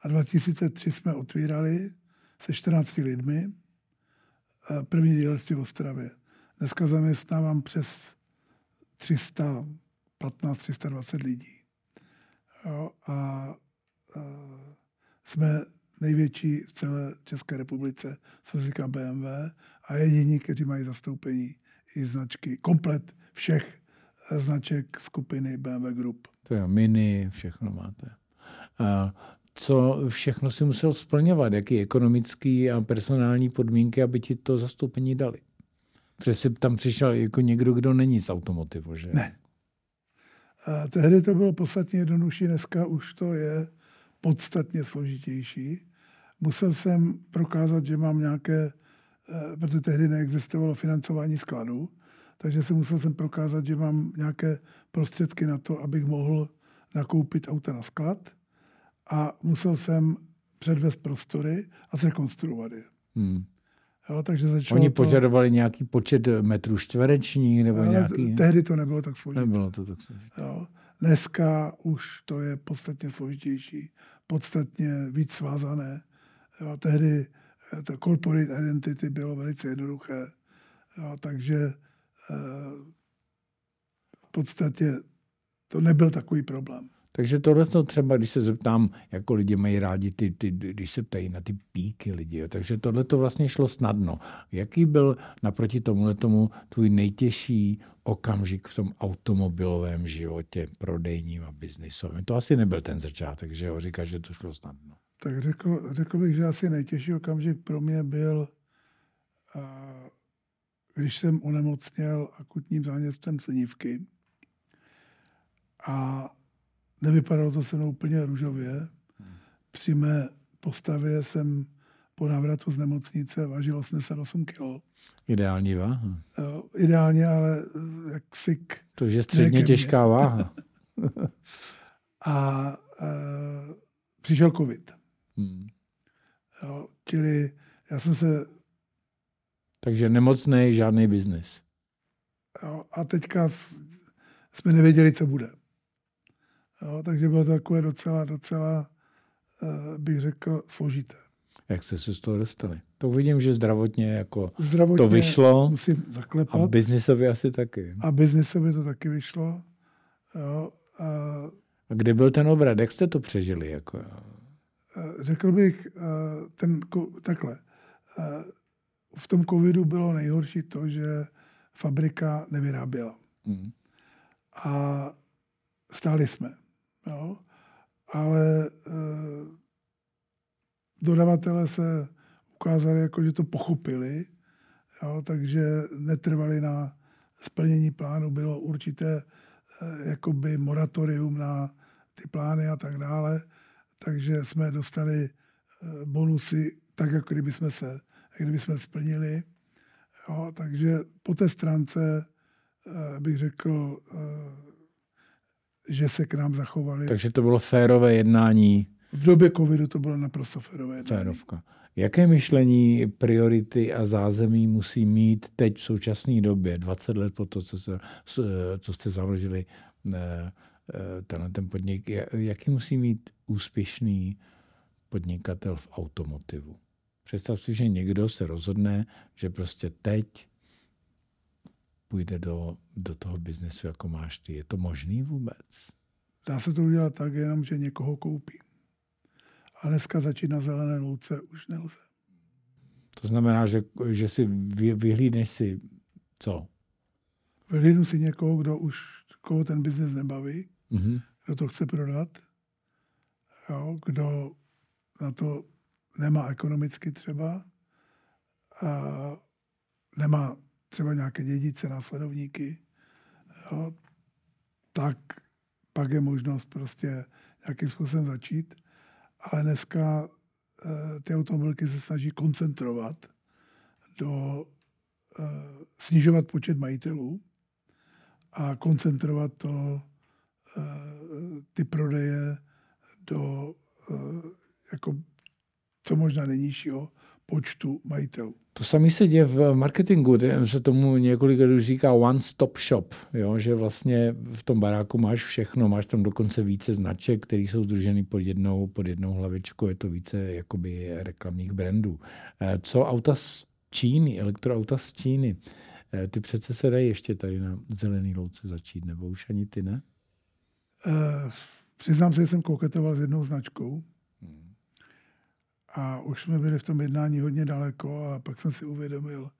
A 2003 jsme otvírali se 14 lidmi první dílství v Ostravě. Dneska zaměstnávám přes 315-320 lidí. Jo, a, a jsme největší v celé České republice, co se říká BMW, a jediní, kteří mají zastoupení i značky, komplet všech značek skupiny BMW Group. To je mini, všechno máte. A co všechno si musel splňovat, jaký ekonomický a personální podmínky, aby ti to zastoupení dali? Protože jsi tam přišel jako někdo, kdo není z automotivu, že? Ne. A tehdy to bylo podstatně jednodušší, dneska už to je podstatně složitější. Musel jsem prokázat, že mám nějaké, eh, protože tehdy neexistovalo financování skladů, takže jsem musel jsem prokázat, že mám nějaké prostředky na to, abych mohl nakoupit auta na sklad a musel jsem předvést prostory a zrekonstruovat je. Hmm. Jo, takže Oni to... požadovali nějaký počet metrů čtverečních nebo Ale nějaký... Tehdy to nebylo tak složité. Nebylo to tak složité. Jo. Dneska už to je podstatně složitější, podstatně víc svázané. Jo, tehdy eh, to corporate identity bylo velice jednoduché, jo, takže eh, v podstatě to nebyl takový problém. Takže tohle to třeba, když se zeptám, jako lidi mají rádi, ty, ty, když se ptají na ty píky lidi, jo, takže tohle to vlastně šlo snadno. Jaký byl naproti tomuhle tomu tvůj nejtěžší okamžik v tom automobilovém životě, prodejním a biznisovém? To asi nebyl ten začátek, že jo, říkáš, že to šlo snadno. Tak řekl, řekl bych, že asi nejtěžší okamžik pro mě byl, když jsem onemocněl akutním zánětem slinivky. A Nevypadalo to se mnou úplně růžově. Při mé postavě jsem po návratu z nemocnice vážil 88 kg. Ideální váha. Ideálně, ale jak sik. To je středně těžká váha. [laughs] a, eh, přišel covid. Hmm. Jo, čili já jsem se... Takže nemocný, žádný biznis. a teďka jsme nevěděli, co bude. Jo, takže bylo to takové docela, docela, uh, bych řekl, složité. Jak jste se z toho dostali? To vidím, že zdravotně jako zdravotně to vyšlo. Musím zaklepat. A biznisově asi taky. A biznisově to taky vyšlo. Jo, a, a kde byl ten obrat? Jak jste to přežili? Jako? Řekl bych ten, takhle. V tom covidu bylo nejhorší to, že fabrika nevyráběla. Hmm. A stáli jsme. Jo? Ale e, dodavatele se ukázali, jako, že to pochopili, jo, takže netrvali na splnění plánu, bylo určité eh, jakoby moratorium na ty plány a tak dále, takže jsme dostali eh, bonusy tak, jako kdyby jsme se, kdyby jsme splnili. Jo, takže po té stránce eh, bych řekl, že se k nám zachovali. Takže to bylo férové jednání. V době covidu to bylo naprosto férové jednání. Férovka. Jaké myšlení, priority a zázemí musí mít teď v současné době, 20 let po to, co, se, co jste založili eh, eh, tenhle ten podnik, jaký musí mít úspěšný podnikatel v automotivu? Představ si, že někdo se rozhodne, že prostě teď půjde do, do toho biznesu, jako máš ty. Je to možný vůbec? Dá se to udělat tak, jenom, že někoho koupí. A dneska začít na zelené louce už nelze. To znamená, že, že si vy, vyhlídneš si co? Vyhlídnu si někoho, kdo už, koho ten biznes nebaví, mm-hmm. kdo to chce prodat, jo, kdo na to nemá ekonomicky třeba, a nemá třeba nějaké dědice, následovníky, jo, tak pak je možnost prostě nějakým způsobem začít. Ale dneska eh, ty automobilky se snaží koncentrovat do eh, snižovat počet majitelů a koncentrovat to, eh, ty prodeje do jako co možná nejnižšího počtu majitelů. To samé se děje v marketingu, se tomu několik lidí říká one-stop shop, jo? že vlastně v tom baráku máš všechno, máš tam dokonce více značek, které jsou združeny pod jednou, pod jednou hlavičkou, je to více jakoby reklamních brandů. Eh, co auta z Číny, elektroauta z Číny, eh, ty přece se dají ještě tady na zelený louce začít, nebo už ani ty ne? Uh, přiznám se, že jsem koketoval s jednou značkou, a už jsme byli v tom jednání hodně daleko a pak jsem si uvědomil,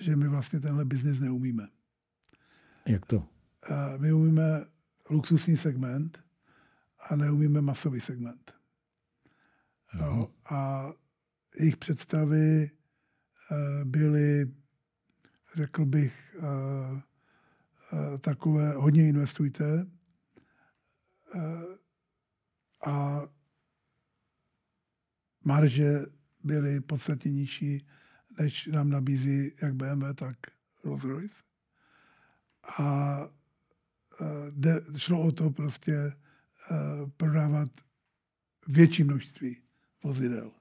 že my vlastně tenhle biznis neumíme. Jak to? My umíme luxusní segment a neumíme masový segment. No, a jejich představy eh, byly, řekl bych, eh, eh, takové, hodně investujte a marže byly podstatně nižší, než nám nabízí jak BMW, tak Rolls-Royce. A e, de, šlo o to prostě e, prodávat větší množství vozidel.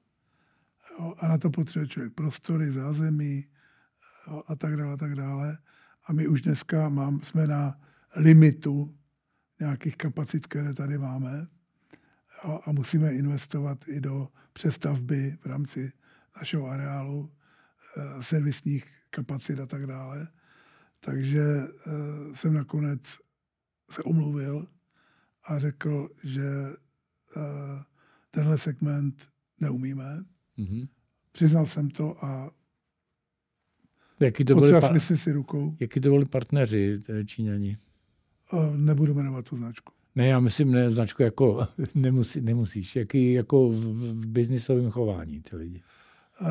A na to potřebuje člověk prostory, zázemí a tak dále, a tak dále. A my už dneska mám, jsme na limitu nějakých kapacit, které tady máme a musíme investovat i do přestavby v rámci našeho areálu, eh, servisních kapacit a tak dále. Takže eh, jsem nakonec se omluvil a řekl, že eh, tenhle segment neumíme. Mm-hmm. Přiznal jsem to a Jaký to, byli pa- si rukou. Jaký to byli partneři Číňani? Nebudu jmenovat tu značku. Ne, já myslím, ne, značku jako [laughs] nemusí, nemusíš. Jaký jako v, v biznisovém chování ty lidi?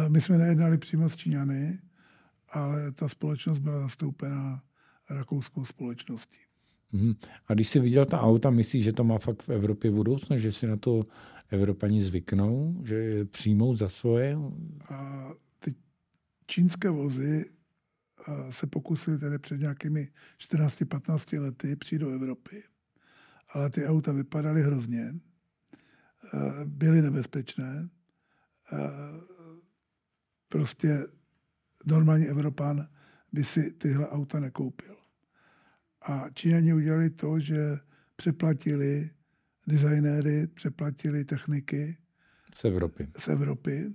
My jsme nejednali přímo s Číňany, ale ta společnost byla zastoupena rakouskou společností. Mhm. A když jsi viděl ta auta, myslíš, že to má fakt v Evropě budoucnost, že si na to Evropani zvyknou, že je přijmou za svoje? A ty čínské vozy se pokusili tedy před nějakými 14-15 lety přijít do Evropy ale ty auta vypadaly hrozně, eh, byly nebezpečné. Eh, prostě normální Evropan by si tyhle auta nekoupil. A Číňani udělali to, že přeplatili designéry, přeplatili techniky z Evropy. Z Evropy.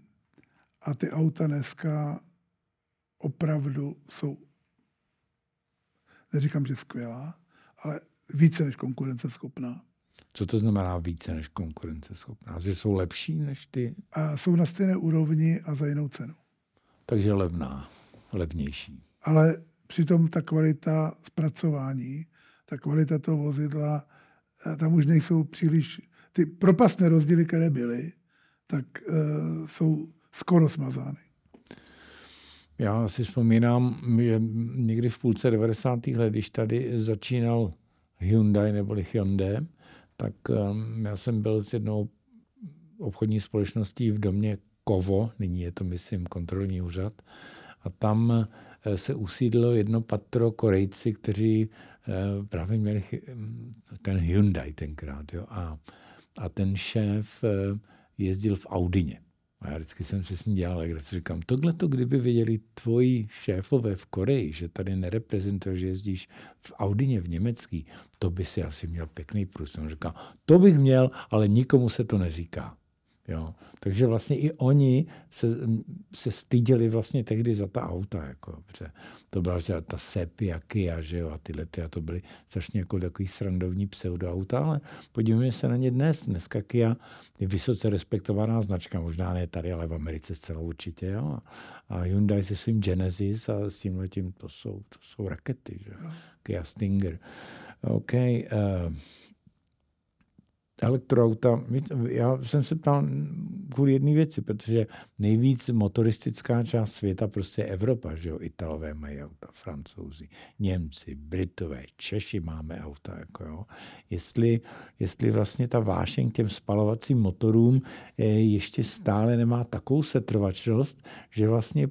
A ty auta dneska opravdu jsou, neříkám, že skvělá, ale více než konkurenceschopná. Co to znamená více než konkurenceschopná? Že jsou lepší než ty? A jsou na stejné úrovni a za jinou cenu. Takže levná, levnější. Ale přitom ta kvalita zpracování, ta kvalita toho vozidla, eh, tam už nejsou příliš, ty propastné rozdíly, které byly, tak uh, jsou skoro smazány. Já si vzpomínám, že někdy v půlce 90. let, když tady začínal Hyundai neboli Hyundai, tak um, já jsem byl s jednou obchodní společností v domě Kovo, nyní je to, myslím, kontrolní úřad, a tam eh, se usídlo jedno patro Korejci, kteří eh, právě měli ten Hyundai tenkrát. Jo? A, a ten šéf eh, jezdil v Audině. A já vždycky jsem si s ním dělal legraci. Říkám, tohle to, kdyby věděli tvoji šéfové v Koreji, že tady nereprezentuješ, že jezdíš v Audině v Německý, to by si asi měl pěkný průst. On říká, to bych měl, ale nikomu se to neříká. Jo. Takže vlastně i oni se, se styděli vlastně tehdy za ta auta. Jako, protože to byla že ta Sepia, Kia, že jo, a tyhle ty, a to byly strašně jako takový srandovní pseudoauta, ale podívejme se na ně dnes. Dneska Kia je vysoce respektovaná značka, možná ne tady, ale v Americe zcela určitě. Jo. A Hyundai se svým Genesis a s tím letím, to jsou, to jsou rakety. Že? Kia Stinger. OK. Uh, elektroauta, já jsem se ptal kvůli jedné věci, protože nejvíc motoristická část světa prostě je Evropa, že jo, Italové mají auta, Francouzi, Němci, Britové, Češi máme auta, jako jo. Jestli, jestli vlastně ta vášeň k těm spalovacím motorům ještě stále nemá takovou setrvačnost, že vlastně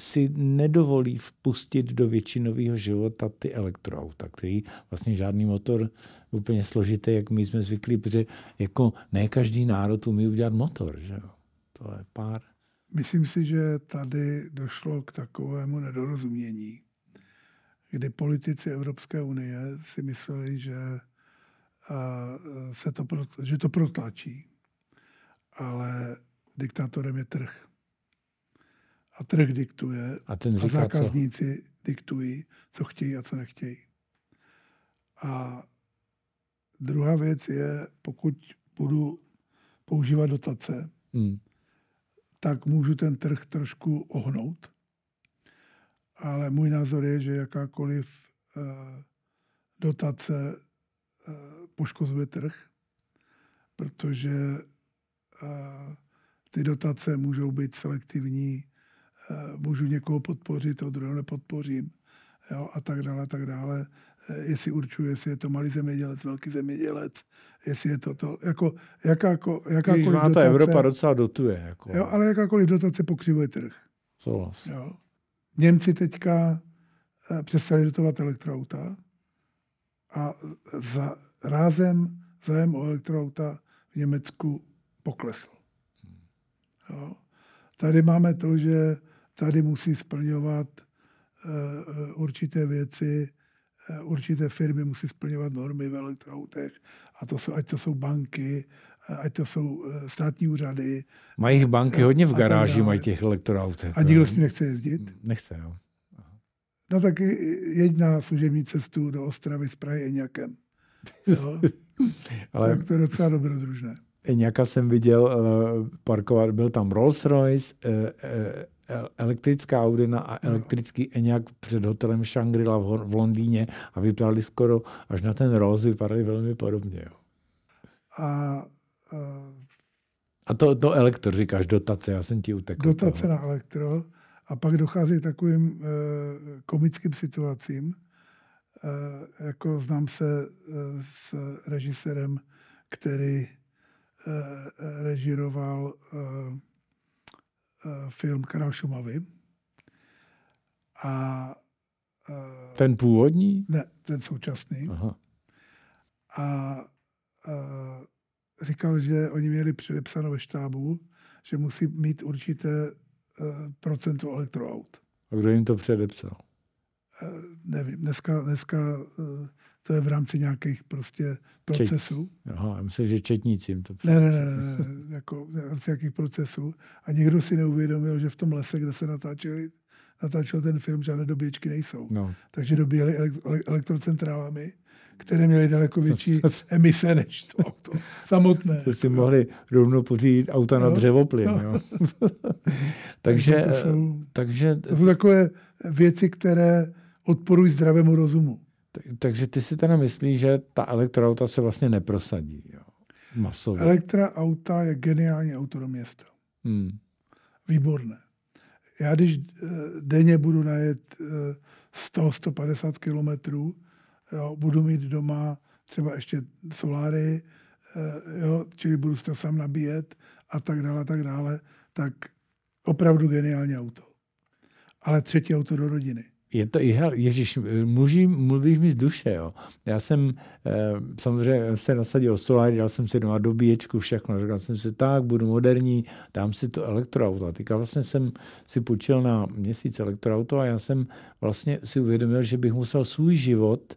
si nedovolí vpustit do většinového života ty elektroauta, který vlastně žádný motor úplně složitý, jak my jsme zvyklí, protože jako ne každý národ umí udělat motor. Že jo? To je pár. Myslím si, že tady došlo k takovému nedorozumění, kdy politici Evropské unie si mysleli, že, se to, že to protlačí. Ale diktátorem je trh a trh diktuje a, ten a zákazníci co? diktují, co chtějí a co nechtějí. A druhá věc je, pokud budu používat dotace, hmm. tak můžu ten trh trošku ohnout. Ale můj názor je, že jakákoliv uh, dotace uh, poškozuje trh, protože uh, ty dotace můžou být selektivní Eh, můžu někoho podpořit, toho druhého nepodpořím jo, a tak dále, a tak dále. Jestli určuje, jestli je to malý zemědělec, velký zemědělec, jestli je to to, jako jakáko, jakákoliv Když má ta dotace, Evropa docela dotuje. Jako. Jo, ale jakákoliv dotace pokřivuje trh. Souhlas. Jo. Němci teďka eh, přestali dotovat elektroauta a za rázem zájem o elektroauta v Německu poklesl. Jo. Tady máme to, že tady musí splňovat eh, určité věci, určité firmy musí splňovat normy elektroautech, a to jsou, ať to jsou banky, ať to jsou státní úřady. Mají banky hodně v garáži, mají těch elektroautech. A nikdo s tím nechce jezdit? Nechce, jo. No tak jeď na služební cestu do Ostravy s Prahy Eňakem. [laughs] Ale... Tak to je docela dobrodružné. Eňaka jsem viděl uh, parkovat, byl tam Rolls Royce, uh, uh, elektrická Audina a elektrický Eňak před hotelem Shangri-La v, Londýně a vypadali skoro až na ten Rolls, vypadali velmi podobně. Jo. A, uh, a to, to elektro, říkáš, dotace, já jsem ti utekl. Dotace toho. na elektro a pak dochází k takovým uh, komickým situacím, uh, jako znám se uh, s režisérem, který režíroval eh, eh, film Král Šumavy. A, ten původní? Ne, ten současný. Aha. A, a říkal, že oni měli předepsáno ve štábu, že musí mít určité procento elektroaut. A kdo jim to předepsal? nevím, dneska, dneska to je v rámci nějakých prostě procesů. Čet, aha, já myslím, že četníci jim to ne, ne, ne, ne, ne, jako v rámci nějakých procesů. A někdo si neuvědomil, že v tom lese, kde se natáčeli, natáčel ten film, žádné dobíječky nejsou. No. Takže dobíjeli elektrocentrálami, které měly daleko větší emise než to auto samotné. To si mohli rovnou pořídit auta no, na dřevoplyn. No. Jo. [laughs] takže, to jsou, takže... To jsou takové věci, které odporují zdravému rozumu. Takže ty si teda myslíš, že ta elektroauta se vlastně neprosadí jo? masově? Elektroauta je geniální auto do města. Hmm. výborné. Já když eh, denně budu najet 100-150 eh, kilometrů, budu mít doma třeba ještě soláry, eh, jo, čili budu to sám nabíjet a tak dále, a tak dále, tak opravdu geniální auto. Ale třetí auto do rodiny je to i, Ježíš, mluví, mluvíš mi z duše, jo. Já jsem eh, samozřejmě se nasadil solár, dal jsem si doma dobíječku, všechno. Říkal jsem si, tak, budu moderní, dám si to elektroauto. A teďka vlastně jsem si půjčil na měsíc elektroauto a já jsem vlastně si uvědomil, že bych musel svůj život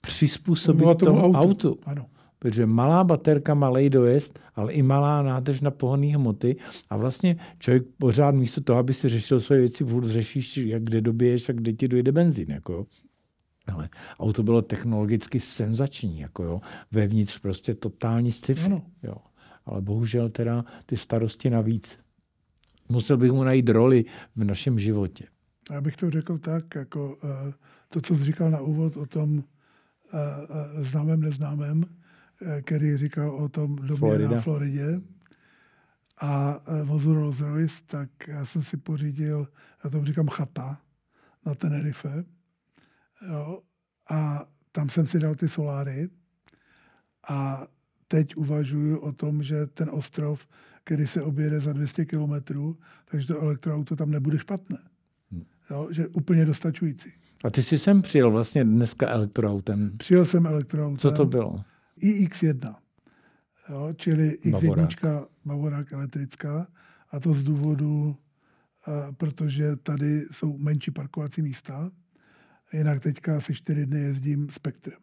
přizpůsobit tomu, tomu autu. autu. Ano protože malá baterka, malý dojezd, ale i malá nádrž na pohonné hmoty a vlastně člověk pořád místo toho, aby si řešil své věci, furt řešíš, jak kde dobiješ a kde ti dojde benzín. Jako Ale auto bylo technologicky senzační, jako jo. Vevnitř prostě totální sci-fi. Ano. Jo. Ale bohužel teda ty starosti navíc. Musel bych mu najít roli v našem životě. Já bych to řekl tak, jako uh, to, co jsi říkal na úvod o tom uh, uh, známém, neznámém, který říkal o tom domě Florida. na Floridě a e, vozu Rolls Royce, tak já jsem si pořídil, já tomu říkám chata na Tenerife. Jo, a tam jsem si dal ty soláry a teď uvažuji o tom, že ten ostrov, který se objede za 200 kilometrů, takže to elektroauto tam nebude špatné. Hmm. Jo, že úplně dostačující. A ty jsi sem přijel vlastně dneska elektroautem. Přijel jsem elektroautem. Co to bylo? iX1, jo, čili X1 Bavorák elektrická a to z důvodu, a, protože tady jsou menší parkovací místa, jinak teďka asi čtyři dny jezdím spektrem.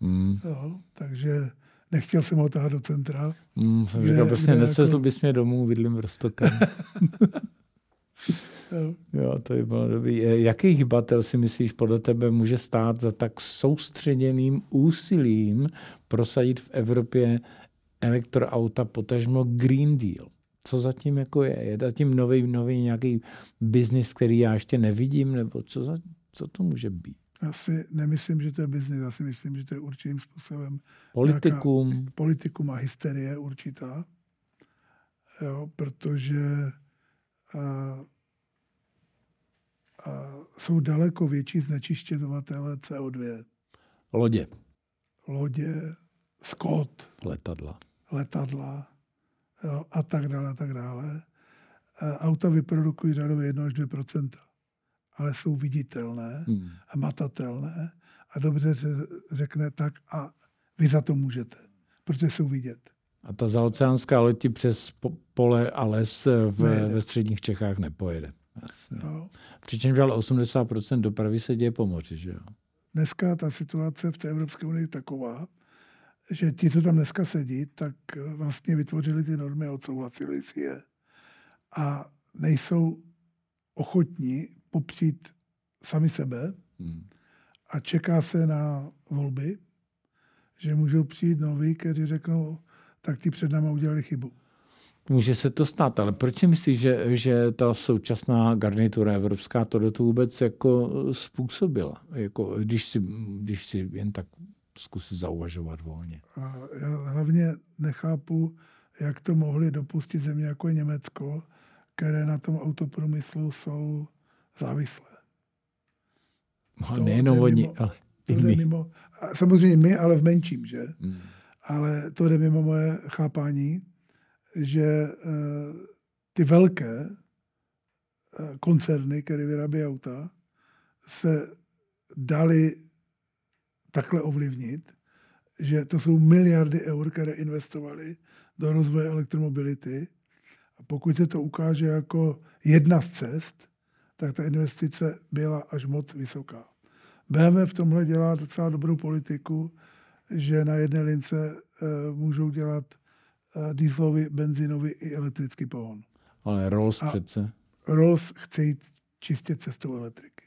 Mm. Jo, takže nechtěl jsem ho tahat do centra. Mm, jsem říkal, prostě nesvezl jako... bys mě domů, bydlím v Rostokem. [laughs] Jo. jo, to by bylo dobrý. Jaký hybatel si myslíš podle tebe může stát za tak soustředěným úsilím prosadit v Evropě elektroauta, potažmo Green Deal? Co zatím jako je? Je zatím nový, nový nějaký biznis, který já ještě nevidím? Nebo co, za, co to může být? Já si nemyslím, že to je biznis. Já si myslím, že to je určitým způsobem politikum. politikum a hysterie určitá. Jo, protože jsou daleko větší znečišťovatele CO2. Lodě. Lodě, skot. Letadla. Letadla jo, a tak dále, a tak dále. Auta vyprodukují řadově 1 až 2% ale jsou viditelné, hmm. matatelné a dobře se řekne tak a vy za to můžete, protože jsou vidět. A ta zaoceánská loď přes pole a les v, ve středních Čechách nepojede. Jasně. No. Přičemž ale 80% dopravy se děje po moři, že jo? Dneska ta situace v té Evropské unii je taková, že ti, co tam dneska sedí, tak vlastně vytvořili ty normy odsouhlasili si je. A nejsou ochotní popřít sami sebe hmm. a čeká se na volby, že můžou přijít noví, kteří řeknou, tak ti před náma udělali chybu. Může se to stát, ale proč si myslíš, že, že ta současná garnitura evropská to do toho vůbec jako způsobila? Jako, když, si, když si jen tak zkusit zauvažovat volně. A já hlavně nechápu, jak to mohli dopustit země jako je Německo, které na tom autoprůmyslu jsou závislé. No, nejenom oni, ale i my. Mimo, samozřejmě my, ale v menším, že? Hmm. Ale to jde mimo moje chápání že eh, ty velké eh, koncerny, které vyrábí auta, se dali takhle ovlivnit, že to jsou miliardy eur, které investovali do rozvoje elektromobility. A pokud se to ukáže jako jedna z cest, tak ta investice byla až moc vysoká. BMW v tomhle dělá docela dobrou politiku, že na jedné lince e, můžou dělat Eh, dieselový, benzínový i elektrický pohon. Ale Rolls a přece. Rolls chce jít čistě cestou elektriky.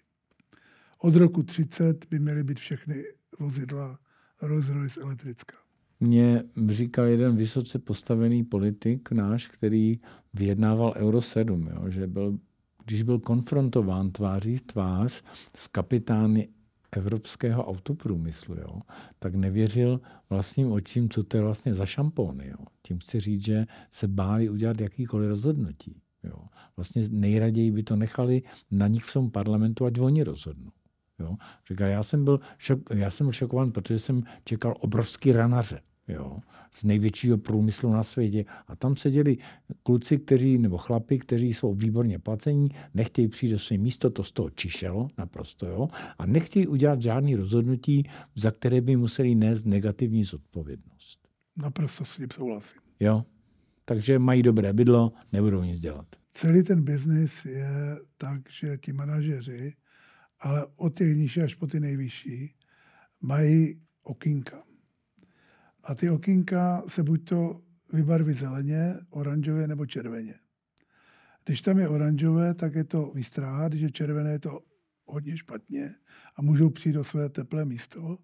Od roku 30 by měly být všechny vozidla Rolls-Royce elektrická. Mně říkal jeden vysoce postavený politik náš, který vyjednával Euro 7, jo, že byl, když byl konfrontován tváří tvář s kapitány evropského autoprůmyslu, jo, tak nevěřil vlastním očím, co to je vlastně za šampóny. Jo. Tím chci říct, že se báli udělat jakýkoliv rozhodnutí. Jo. Vlastně nejraději by to nechali na nich v tom parlamentu, ať oni rozhodnou. Jo. Říkal, já jsem byl, šok, já jsem byl šokovan, protože jsem čekal obrovský ranaře jo, z největšího průmyslu na světě. A tam seděli kluci, kteří, nebo chlapi, kteří jsou výborně placení, nechtějí přijít do své místo, to z toho čišelo naprosto, jo, a nechtějí udělat žádný rozhodnutí, za které by museli nést negativní zodpovědnost. Naprosto s tím souhlasím. Jo, takže mají dobré bydlo, nebudou nic dělat. Celý ten biznis je tak, že ti manažeři, ale od těch nižší až po ty nejvyšší, mají okýnka. A ty okýnka se buď to vybarví zeleně, oranžově nebo červeně. Když tam je oranžové, tak je to výstraha, když je červené, je to hodně špatně a můžou přijít do své teplé místo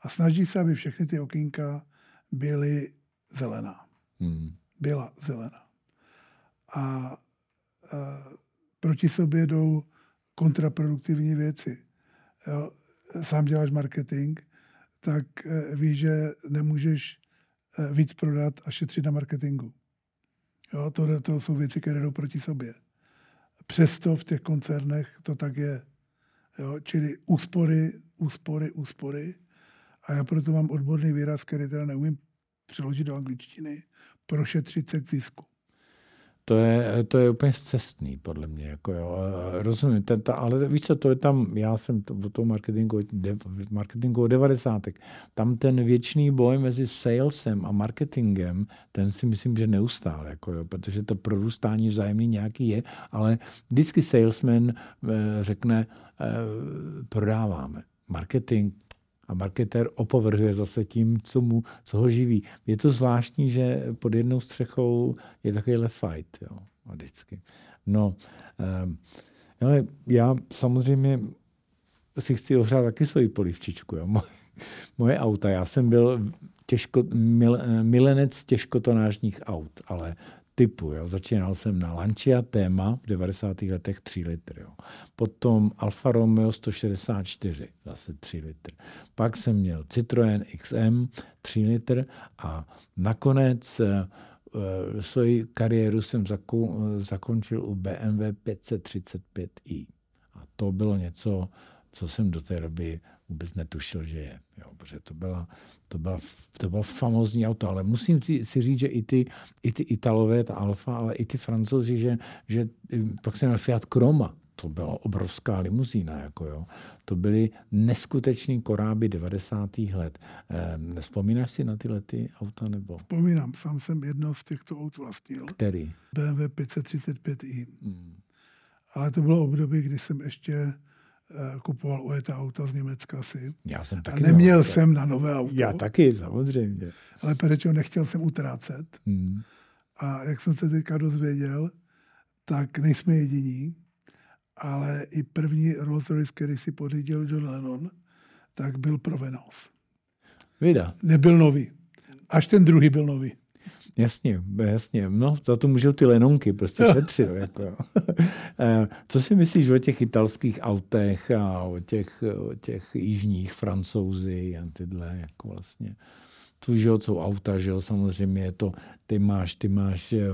a snaží se, aby všechny ty okýnka byly zelená. Hmm. Byla zelená. A, a proti sobě jdou kontraproduktivní věci. Jo, sám děláš marketing, tak eh, víš, že nemůžeš eh, víc prodat a šetřit na marketingu. Jo, to, to jsou věci, které jdou proti sobě. Přesto v těch koncernech to tak je. Jo, čili úspory, úspory, úspory. A já proto mám odborný výraz, který teda neumím přeložit do angličtiny, prošetřit se k zisku to je, to je úplně cestný, podle mě. Jako jo. Rozumím, ten, ta, ale víš co, to je tam, já jsem to, v tom marketingu, de, marketingu 90. Tam ten věčný boj mezi salesem a marketingem, ten si myslím, že neustále, jako jo, protože to prorůstání vzájemný nějaký je, ale vždycky salesman eh, řekne, eh, prodáváme. Marketing a marketér opovrhuje zase tím, co, mu, co ho živí. Je to zvláštní, že pod jednou střechou je takovýhle fight. Jo, vždycky. No, um, ale já samozřejmě si chci ohřát taky svoji polivčičku. Jo. [laughs] Moje, moje auta, já jsem byl těžko, mil, milenec těžkotonážních aut, ale typu. Jo. Začínal jsem na Lancia Téma v 90. letech 3 litry. Jo. Potom Alfa Romeo 164, zase 3 litry. Pak jsem měl Citroën XM 3 litr a nakonec uh, svoji kariéru jsem zakončil u BMW 535i. A to bylo něco, co jsem do té doby vůbec netušil, že je. Jo, protože to byla, to byla, to bylo famózní auto, ale musím si, říct, že i ty, i ty Italové, ta Alfa, ale i ty Francouzi, že, že pak jsem měl Fiat Croma, to byla obrovská limuzína. Jako jo. To byly neskutečný koráby 90. let. Eh, vzpomínáš si na ty lety auta? nebo? Vzpomínám, sám jsem jedno z těchto aut vlastnil. Který? BMW 535i. Hmm. Ale to bylo období, kdy jsem ještě Eh, kupoval ujetá auta z Německa si. Já jsem taky. A neměl jsem na nové auto. Já taky, samozřejmě. Ale proč nechtěl jsem utrácet. Hmm. A jak jsem se teďka dozvěděl, tak nejsme jediní, ale i první Rolls Royce, který si pořídil John Lennon, tak byl Provenance. Vida. Nebyl nový. Až ten druhý byl nový. Jasně, jasně. No, za to můžou ty lenonky, prostě šetřil. jako. [laughs] Eh, co si myslíš o těch italských autech a o těch, o těch jižních francouzi a tyhle, jako vlastně. Tu, že jsou auta, že jo, samozřejmě je to, ty máš, ty máš, eh,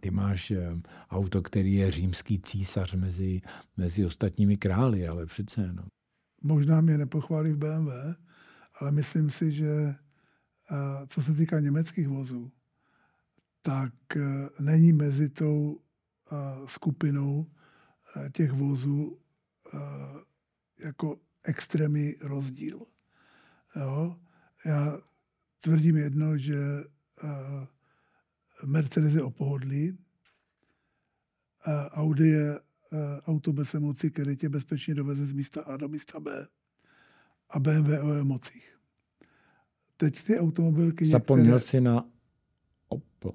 ty máš eh, auto, který je římský císař mezi, mezi ostatními králi, ale přece, no. Možná mě nepochválí v BMW, ale myslím si, že co se týká německých vozů, tak e, není mezi tou e, skupinou e, těch vozů jako extrémní rozdíl. Jo? Já tvrdím jedno, že Mercedes je opohodlý, Audi je auto bez emocí, který tě bezpečně doveze z místa A do místa B a BMW o emocích teď ty automobilky Zapomněl některé... si na Opel.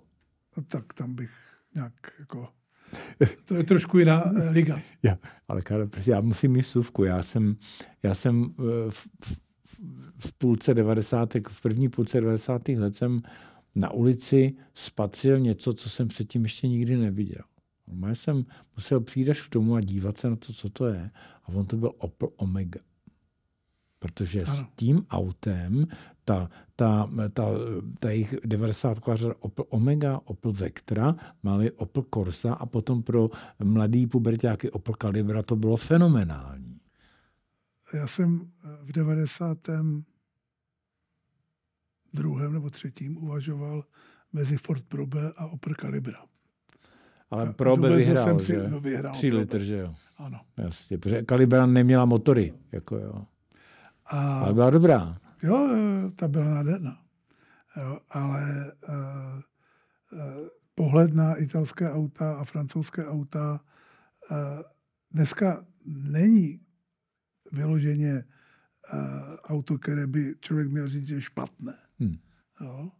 No, tak tam bych nějak jako... To je trošku jiná eh, liga. [laughs] Já, ale Karel, já musím mít suvku. Já jsem, já jsem eh, v, v, v půlce 90. v první půlce 90. let jsem na ulici spatřil něco, co jsem předtím ještě nikdy neviděl. Já jsem musel přijít až k tomu a dívat se na to, co to je. A on to byl Opel Omega. Protože ano. s tím autem ta, ta, ta, ta jejich 90 Opel Omega, Opel Vectra, mali Opel Corsa a potom pro mladý pubertáky Opel Calibra to bylo fenomenální. Já jsem v 90. druhém nebo třetím uvažoval mezi Ford Probe a Opel Calibra. Ale Probe vyhrál, že? Si, no, vyhrál Tři litr, že jo? Ano. Jasně, protože Calibra neměla motory. Jako jo. A, ale byla dobrá. Jo, ta byla nádherná. Jo, ale uh, uh, pohled na italské auta a francouzské auta uh, dneska není vyloženě uh, auto, které by člověk měl říct, že je špatné. Hmm. Jo.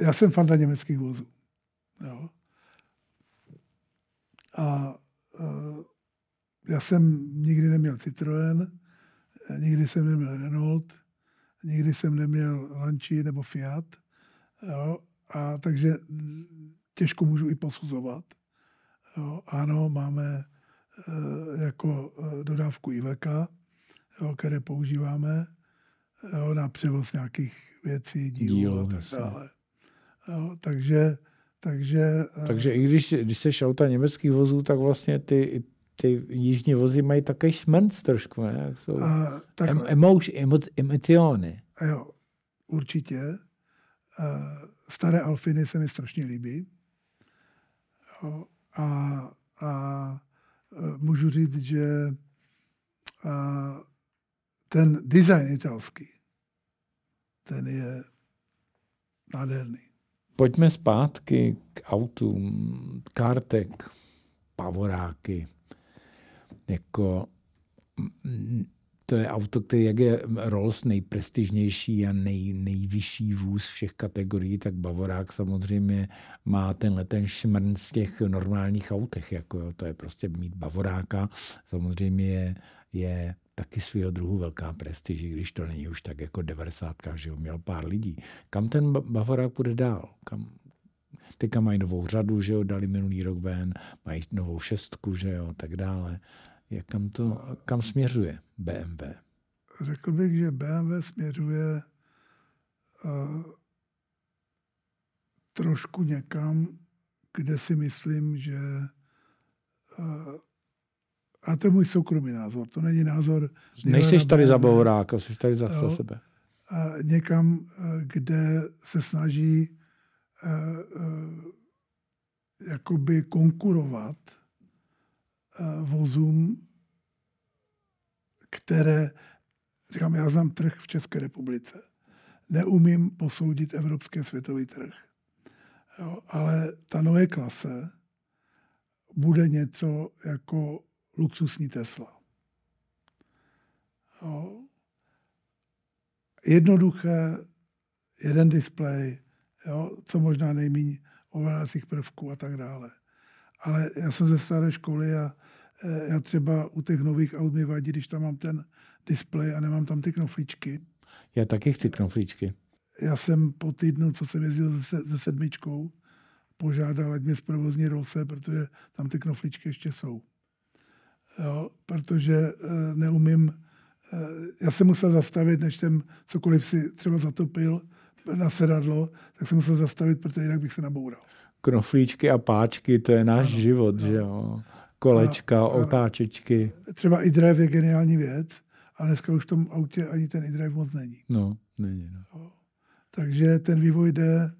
Já jsem fanda německých vozů. Jo. A uh, já jsem nikdy neměl Citroën, nikdy jsem neměl Renault, nikdy jsem neměl Lancia nebo Fiat. Jo, a takže těžko můžu i posuzovat. Jo, ano, máme e, jako e, dodávku IVK, jo, které používáme jo, na převoz nějakých věcí, dílů Díl, a tak dále. Jo, takže, takže, e, takže i když, když seš auta německých vozů, tak vlastně ty, ty jižní vozy mají takový šmrnc trošku, ne? Jsou a, tak, em, emotion, emo, emociony. Jo, určitě. Uh, staré Alfiny se mi strašně líbí. Jo, a, a uh, můžu říct, že uh, ten design italský, ten je nádherný. Pojďme zpátky k autům. Kartek, pavoráky, jako to je auto, který jak je Rolls nejprestižnější a nej, nejvyšší vůz všech kategorií, tak Bavorák samozřejmě má tenhle ten šmrn z těch normálních autech. Jako jo, to je prostě mít Bavoráka. Samozřejmě je, je taky svého druhu velká prestiž, když to není už tak jako 90, že jo, měl pár lidí. Kam ten Bavorák půjde dál? Kam, teďka mají novou řadu, že jo, dali minulý rok ven, mají novou šestku, že jo, tak dále. Jak kam, to, kam směřuje BMW? Řekl bych, že BMW směřuje uh, trošku někam, kde si myslím, že uh, a to je můj soukromý názor, to není názor... Nejsi tady za Bavoráka, jsi tady za, za sebe. A někam, kde se snaží uh, uh, jakoby konkurovat vozům, které, říkám, já znám trh v České republice. Neumím posoudit evropský světový trh. Jo, ale ta nové klase bude něco jako luxusní Tesla. Jo. Jednoduché, jeden displej, jo, co možná nejméně ovládacích prvků a tak dále. Ale já jsem ze staré školy a e, já třeba u těch nových aut mi vadí, když tam mám ten displej a nemám tam ty knoflíčky. Já taky chci knoflíčky. Já jsem po týdnu, co jsem jezdil se, se sedmičkou, požádal, ať mě zprovozní rolse, protože tam ty knoflíčky ještě jsou. Jo, protože e, neumím, e, já jsem musel zastavit, než jsem cokoliv si třeba zatopil na sedadlo, tak jsem musel zastavit, protože jinak bych se naboural knoflíčky a páčky, to je náš ano, život, ano. že jo. Kolečka, a, otáčečky. Třeba i drive je geniální věc, ale dneska už v tom autě ani ten e-drive moc není. No, není. No. Takže ten vývoj jde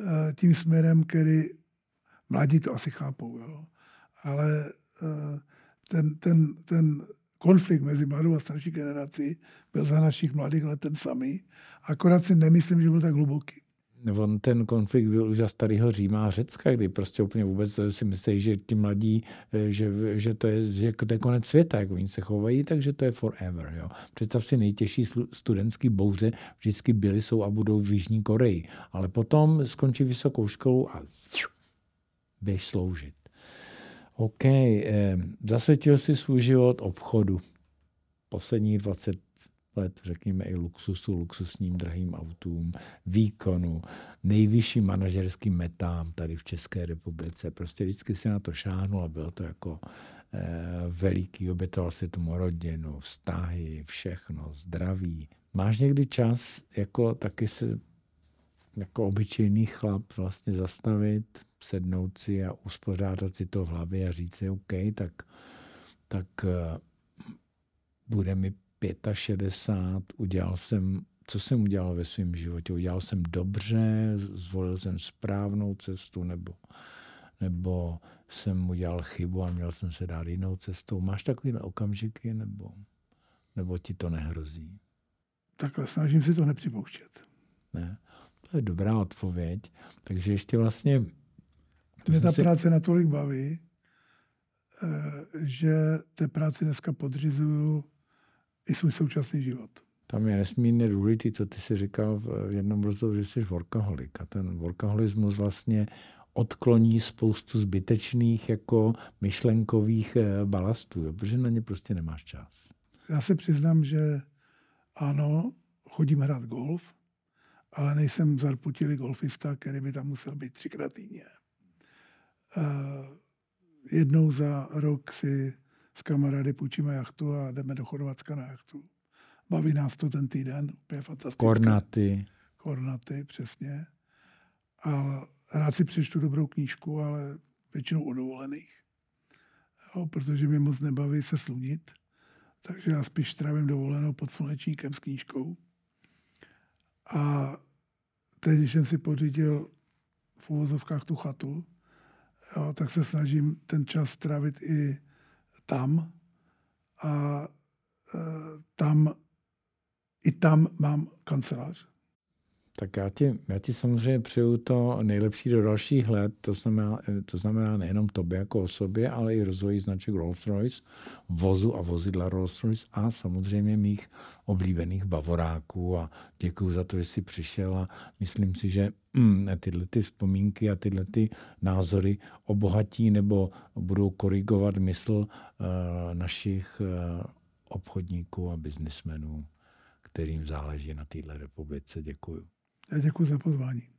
uh, tím směrem, který mladí to asi chápou, jo. ale uh, ten, ten, ten konflikt mezi mladou a starší generací byl za našich mladých let ten samý, akorát si nemyslím, že byl tak hluboký on ten konflikt byl už za starého Říma a Řecka, kdy prostě úplně vůbec si myslí, že ti mladí, eh, že, že, to je, že to je konec světa, jak oni se chovají, takže to je forever. Jo. Představ si nejtěžší studentský bouře vždycky byly, jsou a budou v Jižní Koreji. Ale potom skončí vysokou školu a běž sloužit. OK, eh, zasvětil si svůj život obchodu. Poslední 20 let, řekněme, i luxusu, luxusním drahým autům, výkonu, nejvyšším manažerským metám tady v České republice. Prostě vždycky se na to šáhnul a bylo to jako veliký, obětoval si tomu rodinu, vztahy, všechno, zdraví. Máš někdy čas jako taky se jako obyčejný chlap vlastně zastavit, sednout si a uspořádat si to v hlavě a říct si, OK, tak, tak eh, bude mi 65, udělal jsem, co jsem udělal ve svém životě? Udělal jsem dobře, zvolil jsem správnou cestu, nebo, nebo jsem udělal chybu a měl jsem se dát jinou cestou. Máš takovýhle okamžiky, nebo, nebo ti to nehrozí? Takhle snažím si to nepřipouštět. Ne? To je dobrá odpověď. Takže ještě vlastně... Mě ta si... práce natolik baví, eh, že té práci dneska podřizuju i svůj současný život. Tam je nesmírně důležitý, co ty jsi říkal v jednom rozhovoru, že jsi workaholik. A ten workaholismus vlastně odkloní spoustu zbytečných jako myšlenkových eh, balastů, jo, protože na ně prostě nemáš čas. Já se přiznám, že ano, chodím hrát golf, ale nejsem zarputilý golfista, který by tam musel být třikrát týdně. jednou za rok si s kamarády půjčíme jachtu a jdeme do Chorvatska na jachtu. Baví nás to ten týden, úplně fantastické. Kornaty. Kornaty, přesně. A rád si přečtu dobrou knížku, ale většinou o dovolených. Jo, protože mě moc nebaví se slunit. Takže já spíš trávím dovolenou pod slunečníkem s knížkou. A teď, když jsem si pořídil v úvozovkách tu chatu, jo, tak se snažím ten čas trávit i tam. A e, tam, i tam mám kancelář. Tak já ti, já ti samozřejmě přeju to nejlepší do dalších let, to znamená, to znamená nejenom tobě jako osobě, ale i rozvoji značek Rolls-Royce, vozu a vozidla Rolls-Royce a samozřejmě mých oblíbených bavoráků a děkuji za to, že jsi přišel a myslím si, že mm, tyhle ty vzpomínky a tyhle ty názory obohatí nebo budou korigovat mysl uh, našich uh, obchodníků a biznismenů, kterým záleží na této republice. Děkuji. Děkuji za pozvání.